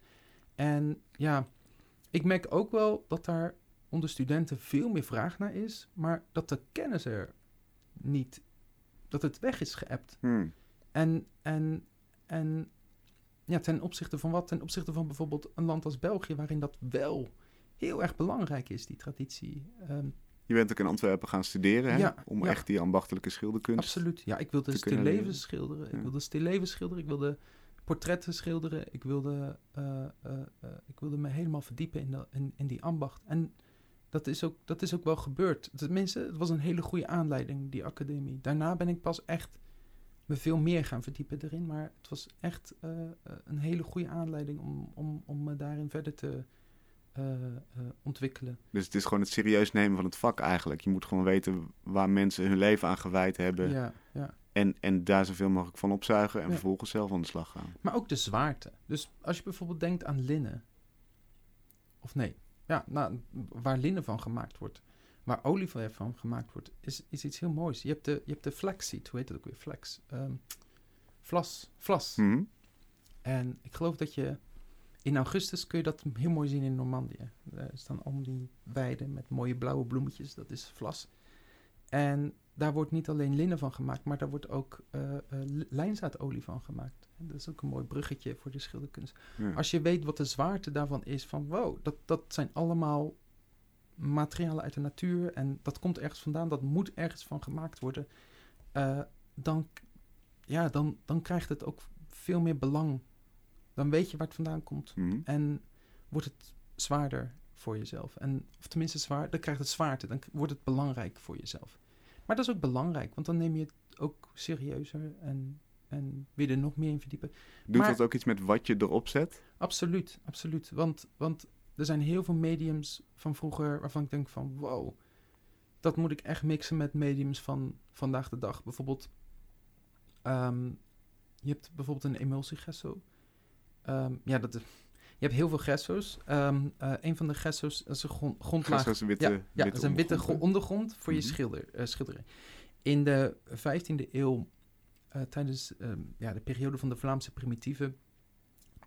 En ja, ik merk ook wel dat daar onder studenten veel meer vraag naar is, maar dat de kennis er niet, dat het weg is geëpt. hmm. En, en, en ja, ten opzichte van wat? Ten opzichte van bijvoorbeeld een land als België, waarin dat wel heel erg belangrijk is, die traditie. Ehm, Je bent ook in Antwerpen gaan studeren, hè? Ja, om ja. echt die ambachtelijke schilderkunst. absoluut. Ja, ik wilde stillevens schilderen. Ik wilde stillevens schilderen. Ik wilde portretten schilderen. Ik wilde, eh, eh, eh, ik wilde me helemaal verdiepen in, de, in, in die ambacht. En dat is, ook, dat is ook wel gebeurd. Tenminste, het was een hele goede aanleiding, die academie. Daarna ben ik pas echt me veel meer gaan verdiepen erin. Maar het was echt eh, eh, een hele goede aanleiding om, om, om me daarin verder te eh, ontwikkelen. Dus het is gewoon het serieus nemen van het vak eigenlijk. Je moet gewoon weten waar mensen hun leven aan gewijd hebben. Ja, ja. En, en daar zoveel mogelijk van opzuigen en Ja. vervolgens zelf aan de slag gaan. Maar ook de zwaarte. Dus als je bijvoorbeeld denkt aan linnen. Of nee, ja, nou, waar linnen van gemaakt wordt. Waar olieverf van gemaakt wordt, is, is iets heel moois. Je hebt de, je hebt de flaxseed, hoe heet dat ook weer? Flax. Ehm, vlas. Vlas. Mhm. En ik geloof dat je in augustus kun je dat heel mooi zien in Normandië. Er staan om die weiden met mooie blauwe bloemetjes. Dat is vlas. En daar wordt niet alleen linnen van gemaakt, maar daar wordt ook eh, eh, li- lijnzaadolie van gemaakt. En dat is ook een mooi bruggetje voor de schilderkunst. Ja. Als je weet wat de zwaarte daarvan is, van wow, dat, dat zijn allemaal materialen uit de natuur en dat komt ergens vandaan, dat moet ergens van gemaakt worden, eh, dan, ja, dan, dan krijgt het ook veel meer belang. Dan weet je waar het vandaan komt Mhm. en wordt het zwaarder voor jezelf. En, of tenminste zwaar, dan krijgt het zwaarte, dan wordt het belangrijk voor jezelf. Maar dat is ook belangrijk, want dan neem je het ook serieuzer en, en wil je er nog meer in verdiepen. Doet Maar- dat ook iets met wat je erop zet? Absoluut, absoluut. Want, want er zijn heel veel mediums van vroeger waarvan ik denk van wow, dat moet ik echt mixen met mediums van vandaag de dag. Bijvoorbeeld, ehm, je hebt bijvoorbeeld een emulsiegesso. Ehm ja, dat is, je hebt heel veel gesso's. Ehm eh, een van de gesso's is een grond, grondlaag. Een witte, ja, ja dat is een witte ondergrond, gro- ondergrond voor je Mhm. schilder, schilderen. In de 15e eeuw, eh, tijdens ja, de periode van de Vlaamse primitieven,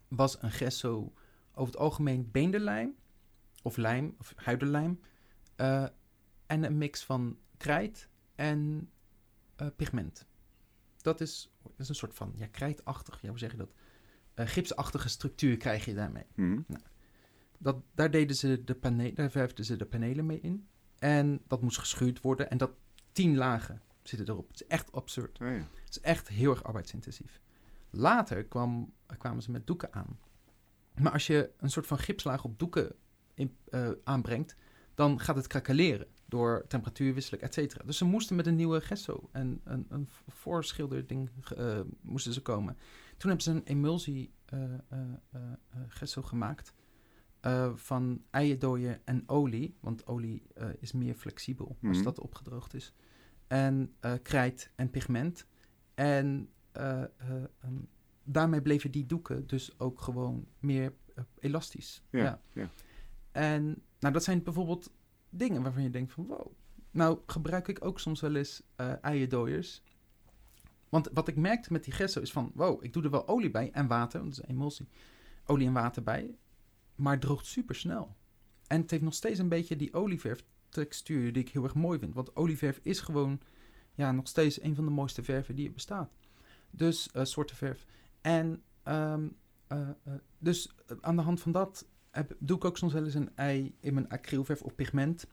was een gesso over het algemeen beenderlijm, of lijm, of huidenlijm, eh, en een mix van krijt en eh, pigment. Dat is, dat is een soort van, ja, krijtachtig, ja, hoe zeg je dat? Eh, gipsachtige structuur krijg je daarmee. Mhm. Dat, daar, deden ze de pane- daar verfden ze de panelen mee in. En dat moest geschuurd worden. En dat tien lagen zitten erop. Het is echt absurd. Oh, ja. Het is echt heel erg arbeidsintensief. Later kwam, kwamen ze met doeken aan. Maar als je een soort van gipslaag op doeken in, eh, aanbrengt, dan gaat het krakeleren door temperatuurwisseling, et cetera. Dus ze moesten met een nieuwe gesso en een, een voorschilderding eh, moesten ze komen. Toen hebben ze een emulsie eh, gesso gemaakt van eierdooien en olie, want olie is meer flexibel als Mhm. dat opgedroogd is. En krijt en pigment. En daarmee bleven die doeken dus ook gewoon meer eh, elastisch. Ja, ja. ja. En nou, dat zijn bijvoorbeeld dingen waarvan je denkt van wow. Nou gebruik ik ook soms wel eens eierdooiers. Want wat ik merkte met die gesso is van wow, ik doe er wel olie bij en water, want dat is emulsie. Olie en water bij, maar het droogt super snel. En het heeft nog steeds een beetje die olieverf textuur die ik heel erg mooi vind. Want olieverf is gewoon ja, nog steeds een van de mooiste verven die er bestaat. Dus eh soorten verf. En ehm, eh, eh, dus eh, aan de hand van dat heb, doe ik ook soms wel eens een ei in mijn acrylverf of pigment.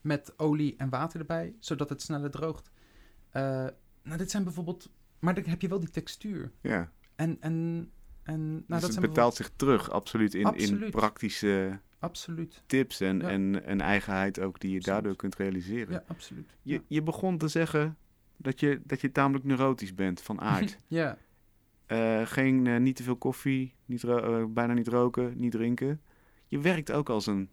Met olie en water erbij, zodat het sneller droogt. Nou, dit zijn bijvoorbeeld... Maar dan heb je wel die textuur. ja. En, en, en nou, dus dat het zijn betaalt zich terug, absoluut, in, in praktische Absoluut. tips en, Ja. en, en eigenheid ook die je Absoluut. daardoor kunt realiseren. Ja, absoluut. Je, ja. je begon te zeggen dat je, dat je tamelijk neurotisch bent van aard. ja. Eh, geen, eh, niet te veel koffie, niet eh, bijna niet roken, niet drinken. Je werkt ook als een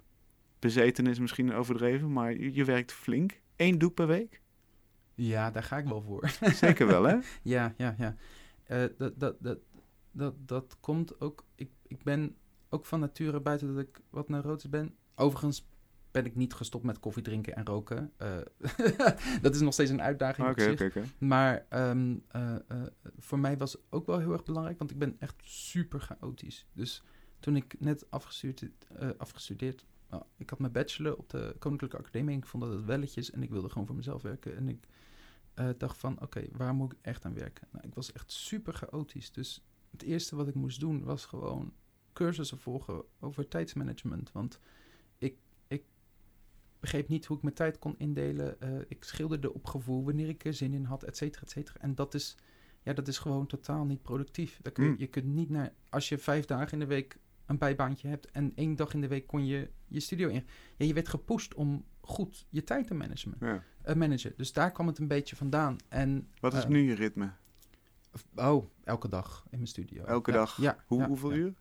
bezeten is misschien overdreven, maar je, je werkt flink. Eén doek per week? ja, daar ga ik wel voor. Zeker wel, hè? Ja, ja, ja. Dat, dat, dat, dat, dat komt ook. Ik, ik ben ook van nature buiten dat ik wat neurotisch ben. Overigens ben ik niet gestopt met koffie drinken en roken. Eh, dat is nog steeds een uitdaging op zich. Maar ehm, eh, eh, voor mij was ook wel heel erg belangrijk, want ik ben echt super chaotisch. Dus toen ik net afgestudeerd, afgestudeerd nou, ik had mijn bachelor op de Koninklijke Academie en ik vond dat het welletjes en ik wilde gewoon voor mezelf werken. En ik dacht van, oké, waar moet ik echt aan werken? Nou, ik was echt super chaotisch. Dus het eerste wat ik moest doen was gewoon cursussen volgen over tijdsmanagement. Want begreep niet hoe ik mijn tijd kon indelen. Eh, ik schilderde op gevoel wanneer ik er zin in had, et cetera, et cetera. En dat is, ja, dat is gewoon totaal niet productief. Dat kun Mm. je kunt niet naar, als je vijf dagen in de week een bijbaantje hebt en één dag in de week kon je je studio in. Ja, je werd gepusht om goed je tijd te managen. Ja. eh, managen. Dus daar kwam het een beetje vandaan. En, Wat is eh, nu je ritme? Oh, elke dag in mijn studio. Elke Ja, dag? Ja. Hoe, hoeveel uur?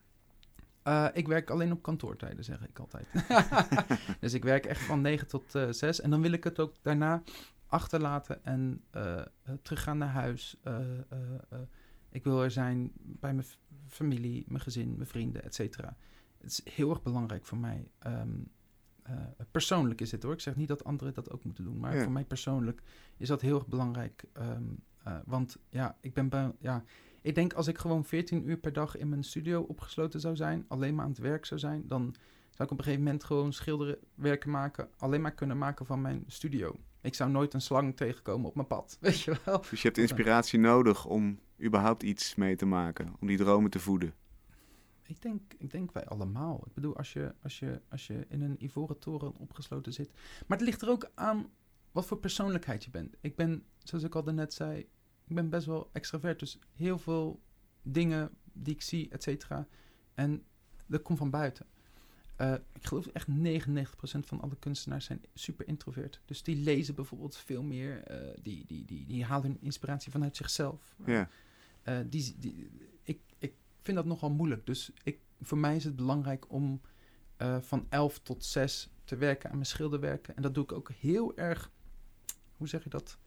Eh, ik werk alleen op kantoortijden, zeg ik altijd. dus ik werk echt van 9 tot eh 6. En dan wil ik het ook daarna achterlaten en eh, eh, teruggaan naar huis. Ik wil er zijn bij mijn familie, mijn gezin, mijn vrienden, et cetera. Het is heel erg belangrijk voor mij. Ehm, eh, persoonlijk is het hoor. Ik zeg niet dat anderen dat ook moeten doen. Maar Ja. voor mij persoonlijk is dat heel erg belangrijk. ehm, eh, want ja, ik ben bij, ja, ik denk als ik gewoon 14 uur per dag in mijn studio opgesloten zou zijn, alleen maar aan het werk zou zijn, dan, zou ik op een gegeven moment gewoon schilderwerken maken, alleen maar kunnen maken van mijn studio. Ik zou nooit een slang tegenkomen op mijn pad, weet je wel. Dus je hebt inspiratie nodig om überhaupt iets mee te maken, om die dromen te voeden. Ik denk, ik denk wij allemaal. Ik bedoel, als je, als, je, als je in een ivoren toren opgesloten zit. Maar het ligt er ook aan wat voor persoonlijkheid je bent. Ik ben, zoals ik al net zei, ik ben best wel extravert. Dus heel veel dingen die ik zie, et cetera. En dat komt van buiten. Uh, ik geloof echt 99% van alle kunstenaars zijn super introvert. Dus die lezen bijvoorbeeld veel meer. Uh, die, die, die, die halen hun inspiratie vanuit zichzelf. Ja. Uh, die, die, ik, ik vind dat nogal moeilijk. Dus ik, voor mij is het belangrijk om van 11 tot 6 te werken aan mijn schilderwerken. En dat doe ik ook heel erg, hoe zeg je dat?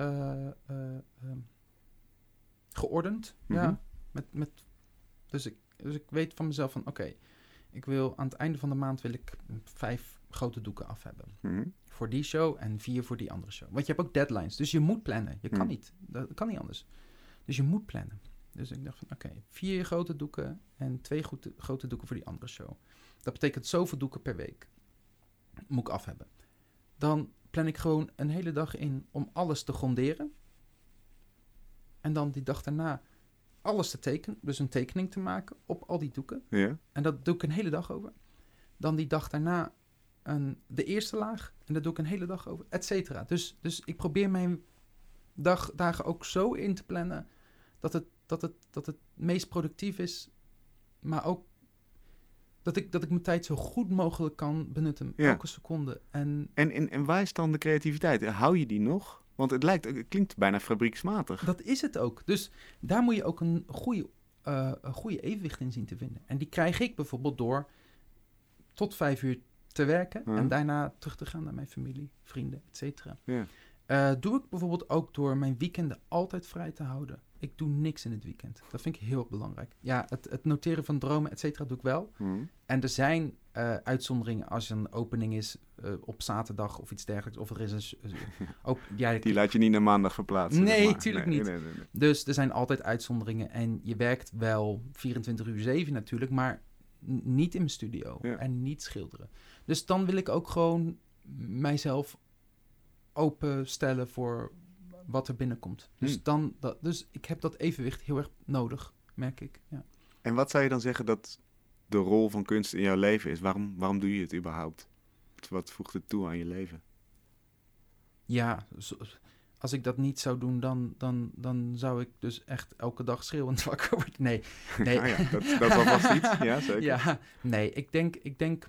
Um, geordend. Mm -hmm. Ja. Met, met, dus, ik, dus ik weet van mezelf van oké. Okay, ik wil aan het einde van de maand wil ik vijf grote doeken af hebben. Mm -hmm. Voor die show en vier voor die andere show. Want je hebt ook deadlines. Dus je moet plannen. Je kan Mm. niet. Dat kan niet anders. Dus je moet plannen. Dus ik dacht van oké, vier grote doeken en twee goede, grote doeken voor die andere show. Dat betekent zoveel doeken per week. Moet ik af hebben. Dan plan ik gewoon een hele dag in om alles te gronderen. En dan die dag daarna alles te tekenen. Dus een tekening te maken op al die doeken. Ja. En dat doe ik een hele dag over. Dan die dag daarna een, de eerste laag. En dat doe ik een hele dag over, et cetera. Dus, dus ik probeer mijn dag, dagen ook zo in te plannen... Dat het, dat, het, dat het meest productief is. Maar ook dat ik, dat ik mijn tijd zo goed mogelijk kan benutten. Ja. Elke seconde. En En, en, en waar is dan de creativiteit? Hou je die nog? Want het, lijkt, het klinkt bijna fabrieksmatig. dat is het ook. Dus daar moet je ook een goede, eh, een goede evenwicht in zien te vinden. En die krijg ik bijvoorbeeld door tot vijf uur te werken... En daarna terug te gaan naar mijn familie, vrienden, et cetera. Ja. Eh, doe ik bijvoorbeeld ook door mijn weekenden altijd vrij te houden. Ik doe niks in het weekend. Dat vind ik heel belangrijk. Ja, het, het noteren van dromen, et cetera, doe ik wel. Hm. En er zijn eh, uitzonderingen als er een opening is eh, op zaterdag of iets dergelijks. Of er is een... eh, ja, Die laat je niet naar maandag verplaatsen. Nee, zeg maar. tuurlijk nee, niet. Nee, nee, nee. Dus er zijn altijd uitzonderingen. En je werkt wel 24 uur 7 natuurlijk, maar niet in mijn studio. Ja. En niet schilderen. Dus dan wil ik ook gewoon mijzelf openstellen voor wat er binnenkomt. Dus, Hmm. dan, dat, dus ik heb dat evenwicht heel erg nodig, merk ik. Ja. En wat zou je dan zeggen dat de rol van kunst in jouw leven is? Waarom, waarom doe je het überhaupt? Wat- voegt het toe aan je leven? Ja, zo- als ik dat niet zou doen, dan, dan, dan zou ik dus echt elke dag schreeuwend wakker worden. Nee, nee. Ah ja, dat, dat alvast iets. Ja, zeker. Ja, nee, ik denk, ik denk,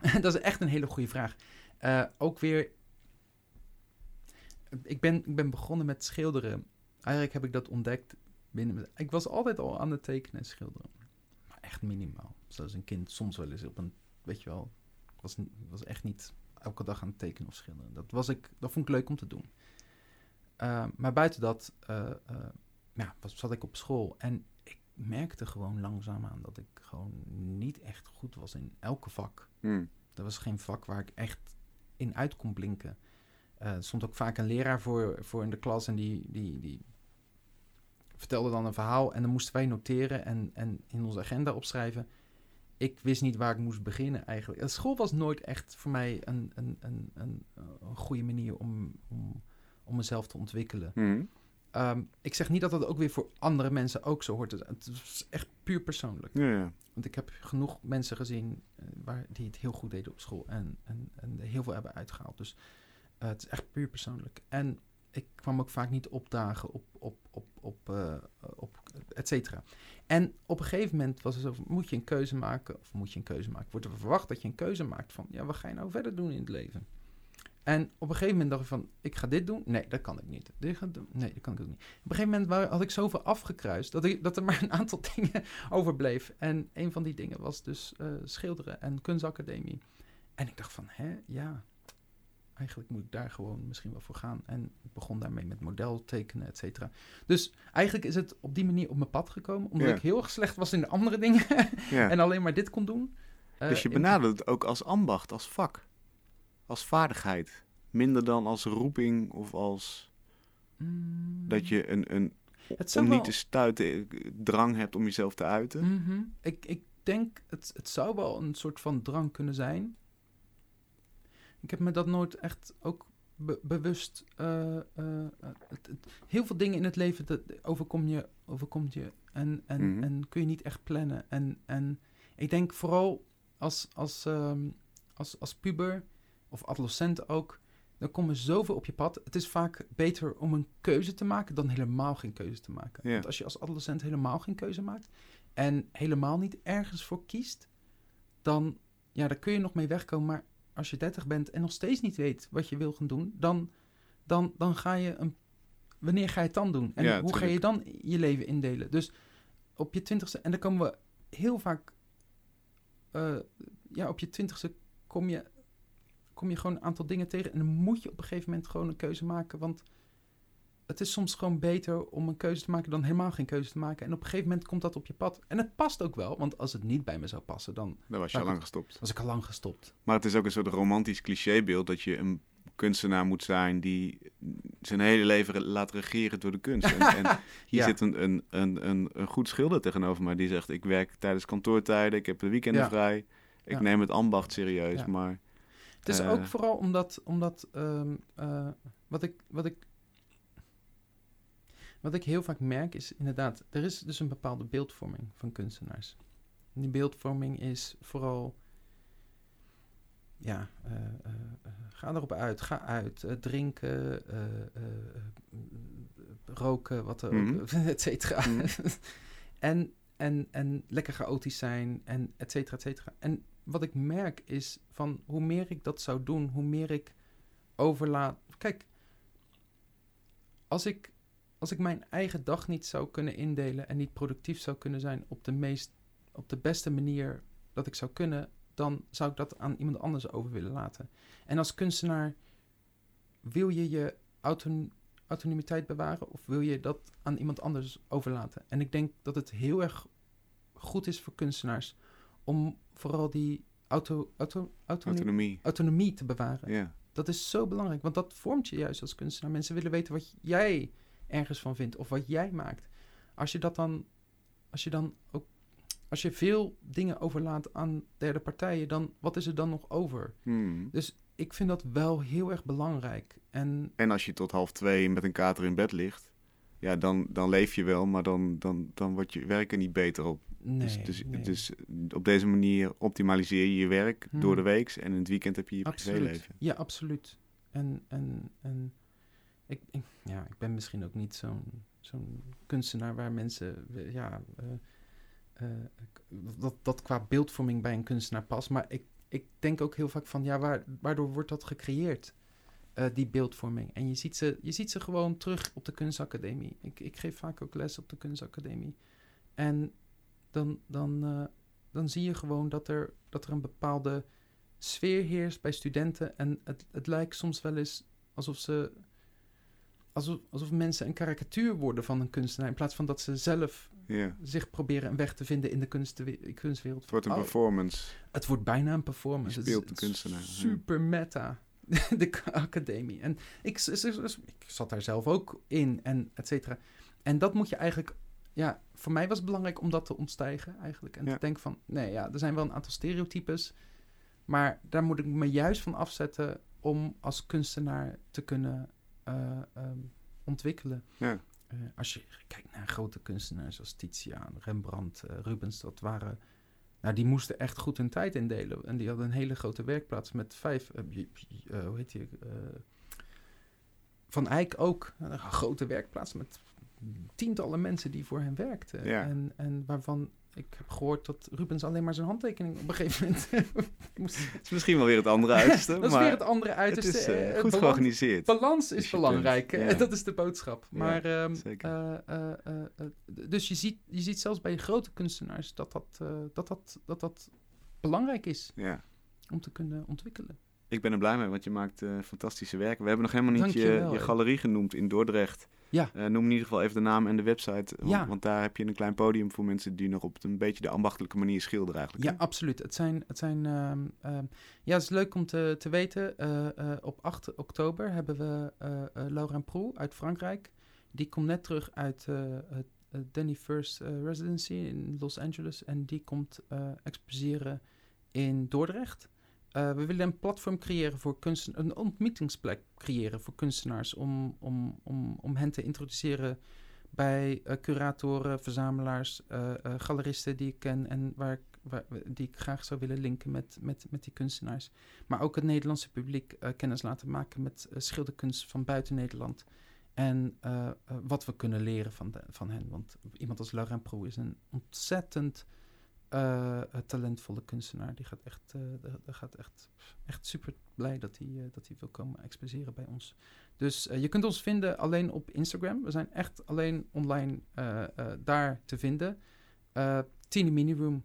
dat is echt een hele goede vraag. Eh, ook weer, ik ben, ik ben begonnen met schilderen. Eigenlijk heb ik dat ontdekt binnen, ik was altijd al aan het tekenen en schilderen. Maar echt minimaal. Zoals een kind soms wel eens op een, weet je wel, ik was, was echt niet elke dag aan het tekenen of schilderen. Dat, was ik, dat vond ik leuk om te doen. Eh, maar buiten dat eh, ja, was, zat ik op school en ik merkte gewoon langzaamaan dat ik gewoon niet echt goed was in elke vak. Hm. Er was geen vak waar ik echt in uit kon blinken. Eh, er stond ook vaak een leraar voor, voor in de klas en die, die, die vertelde dan een verhaal en dan moesten wij noteren en, en in onze agenda opschrijven. Ik wist niet waar ik moest beginnen eigenlijk. Eh, School was nooit echt voor mij een, een, een, een, een goede manier om, om, om mezelf te ontwikkelen. Hm. Ehm, ik zeg niet dat dat ook weer voor andere mensen ook zo hoort. Het is echt puur persoonlijk. Ja, ja. Want ik heb genoeg mensen gezien eh, waar, die het heel goed deden op school en, en, en heel veel hebben uitgehaald. Dus eh, het is echt puur persoonlijk. En ik kwam ook vaak niet opdagen op, op, op, op, eh, op et cetera. En op een gegeven moment was het zo, moet je een keuze maken? Of moet je een keuze maken? Wordt er verwacht dat je een keuze maakt van, ja, wat ga je nou verder doen in het leven? En op een gegeven moment dacht ik van, ik ga dit doen. Nee, dat kan ik niet. Dit ga doen. Nee, dat kan ik ook niet. Op een gegeven moment had ik zoveel afgekruist dat, dat er maar een aantal dingen overbleef. En een van die dingen was dus eh, schilderen en kunstacademie. En ik dacht van, hè, ja, eigenlijk moet ik daar gewoon misschien wel voor gaan. En ik begon daarmee met model tekenen, et cetera. Dus eigenlijk is het op die manier op mijn pad gekomen. Omdat Ja. ik heel erg slecht was in de andere dingen. ja. en alleen maar dit kon doen. Eh, dus je benadert het ook als ambacht, als vak. Als vaardigheid. Minder dan als roeping of als Mm, dat je een, een het om wel- niet te stuiten, eh, drang hebt om jezelf te uiten. Mhm. ik, ik, denk, het, het zou wel een soort van drang kunnen zijn. Ik heb me dat nooit echt ook be- bewust. eh, eh, het- het- heel veel dingen in het leven dat overkom je, overkomt je. En, en, Mhm. en kun je niet echt plannen. En, en ik denk vooral als, als, ehm, als, als puber of adolescent ook. Dan komen zoveel op je pad. Het is vaak beter om een keuze te maken dan helemaal geen keuze te maken. Want als je als adolescent helemaal geen keuze maakt en helemaal niet ergens voor kiest, dan, ja, daar kun je nog mee wegkomen. Maar als je 30 bent en nog steeds niet weet wat je wil gaan doen, dan, dan, dan ga je een. Wanneer ga je het dan doen? En Ja, hoe ga je dan je leven indelen? Dus op je twintigste, en dan komen we heel vaak. eh, ja, op je twintigste kom je, kom je gewoon een aantal dingen tegen. En dan moet je op een gegeven moment gewoon een keuze maken. Want het is soms gewoon beter om een keuze te maken dan helemaal geen keuze te maken. En op een gegeven moment komt dat op je pad. En het past ook wel, want als het niet bij me zou passen, dan Daar was je al lang gestopt. was ik al lang gestopt. Maar het is ook een soort romantisch clichébeeld dat je een kunstenaar moet zijn die zijn hele leven laat regeren door de kunst. En, en hier Ja. zit een, een, een, een, een goed schilder tegenover mij die zegt: Ik werk tijdens kantoortijden, ik heb de weekenden Ja. vrij, ik Ja. neem het ambacht serieus. Maar Het is Eh. ook vooral omdat, omdat ehm, eh, wat, ik, wat, ik, wat ik heel vaak merk is inderdaad, er is dus een bepaalde beeldvorming van kunstenaars. En die beeldvorming is vooral, ja, eh, eh, eh, ga erop uit, ga uit, drinken, roken, wat er Mhm. ook, et cetera. Mhm. en, en, en lekker chaotisch zijn en et cetera, et cetera. En wat ik merk is van hoe meer ik dat zou doen, hoe meer ik overlaat. Kijk, als ik, als ik mijn eigen dag niet zou kunnen indelen en niet productief zou kunnen zijn op de meest, op de beste manier dat ik zou kunnen, dan zou ik dat aan iemand anders over willen laten. En als kunstenaar wil je je auton- autonomiteit bewaren of wil je dat aan iemand anders overlaten? En ik denk dat het heel erg goed is voor kunstenaars om vooral die auto, auto, autonomie, autonomie. autonomie te bewaren. Ja. Dat is zo belangrijk, want dat vormt je juist als kunstenaar. Mensen willen weten wat jij ergens van vindt of wat jij maakt. Als je dat dan, als je dan ook, als je veel dingen overlaat aan derde partijen, dan wat is er dan nog over? Hmm. Dus ik vind dat wel heel erg belangrijk. En En als je tot half twee met een kater in bed ligt, ja, dan, dan leef je wel, maar dan, dan, dan wordt je werk er niet beter op. nee, dus, dus, nee. dus op deze manier optimaliseer je je werk Hmm. door de week en in het weekend heb je je privéleven. Ja, absoluut. En, en, en ik, ja, ik ben misschien ook niet zo'n kunstenaar waar mensen, ja, eh, eh, dat, dat qua beeldvorming bij een kunstenaar past. Maar ik, ik denk ook heel vaak van, ja, waar, waardoor wordt dat gecreëerd? eh, die beeldvorming. En je ziet, ze, je ziet ze gewoon terug op de kunstacademie. Ik, ik geef vaak ook les op de kunstacademie. En dan, dan, dan zie je gewoon dat er, dat er een bepaalde sfeer heerst bij studenten. En het, het lijkt soms wel eens alsof ze. Alsof, alsof mensen een karikatuur worden van een kunstenaar. In plaats van dat ze zelf zich proberen een weg te vinden in de kunst, kunstwereld. Het wordt een Oh, performance. het wordt bijna een performance. Je speelt de kunstenaar. Super meta. de academie. En ik, ik zat daar zelf ook in en et cetera. En dat moet je eigenlijk... Ja, voor mij was het belangrijk om dat te ontstijgen eigenlijk. En Ja. te denken van, nee ja, er zijn wel een aantal stereotypes. Maar daar moet ik me juist van afzetten om als kunstenaar te kunnen eh, ehm, ontwikkelen. Ja. Eh, als je kijkt naar grote kunstenaars als Titiaan, Rembrandt, eh, Rubens, dat waren... Nou, die moesten echt goed hun tijd indelen. En die hadden een hele grote werkplaats met vijf... hoe heet die? Van Eyck ook. Een grote werkplaats met tientallen mensen die voor hem werkten. Ja. En, en waarvan ik heb gehoord dat Rubens alleen maar zijn handtekening op een gegeven moment moest... Het is misschien wel weer het andere uiterste, dat is maar weer het andere het uiterste. is eh, eh, goed balans- georganiseerd. Balans is is belangrijk. ja. Dat is de boodschap. Maar, ehm, eh, eh, eh, eh, dus je ziet, je ziet zelfs bij grote kunstenaars dat dat, eh, dat, dat, dat, dat belangrijk is Ja. om te kunnen ontwikkelen. Ik ben er blij mee, want je maakt eh, fantastische werken. We hebben nog helemaal niet je, je galerie genoemd in Dordrecht. Ja. Eh, noem in ieder geval even de naam en de website. Want, Ja. want daar heb je een klein podium voor mensen die nog op een beetje de ambachtelijke manier schilderen eigenlijk. Ja, hè? absoluut. Het zijn, het zijn ehm, ehm, ja, het is leuk om te, te weten. Eh, eh, op 8 oktober hebben we eh eh Laurent Proux uit Frankrijk. Die komt net terug uit eh, het, Danny First Residency in Los Angeles. En die komt exposeren in Dordrecht. We willen een platform creëren voor kunsten, een ontmoetingsplek creëren voor kunstenaars om, om, om, om hen te introduceren bij curatoren, verzamelaars, galeristen die ik ken en waar ik die ik graag zou willen linken met, met, met die kunstenaars. Maar ook het Nederlandse publiek kennis laten maken met schilderkunst van buiten Nederland. En wat we kunnen leren van, van hen. Want iemand als Laurent Pro is een ontzettend talentvolle kunstenaar. Die gaat echt, de, gaat echt, echt super blij dat hij, dat hij wil komen exposeren bij ons. Dus je kunt ons vinden alleen op Instagram. We zijn echt alleen online daar te vinden. Tiny Mini Room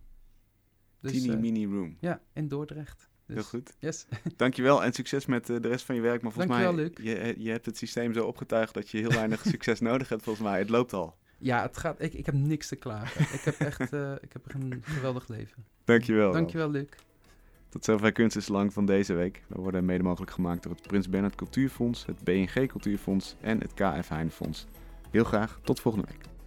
dus, Teeny uh, Mini Room. Ja, in Dordrecht. Dus, Heel goed. Yes. Dankjewel en succes met uh, de rest van je werk. Maar volgens Dankjewel, mij, Luc. Je, je hebt het systeem zo opgetuigd dat je heel weinig succes nodig hebt volgens mij. Het loopt al. Ja, het gaat, ik, ik heb niks te klagen. ik heb echt uh, ik heb een geweldig leven. Dankjewel. Dankjewel, Luc. Tot zover Kunst is Lang van deze week. We worden mede mogelijk gemaakt door het Prins Bernhard Cultuurfonds, het BNG Cultuurfonds en het KF Heinefonds. Heel graag tot volgende week.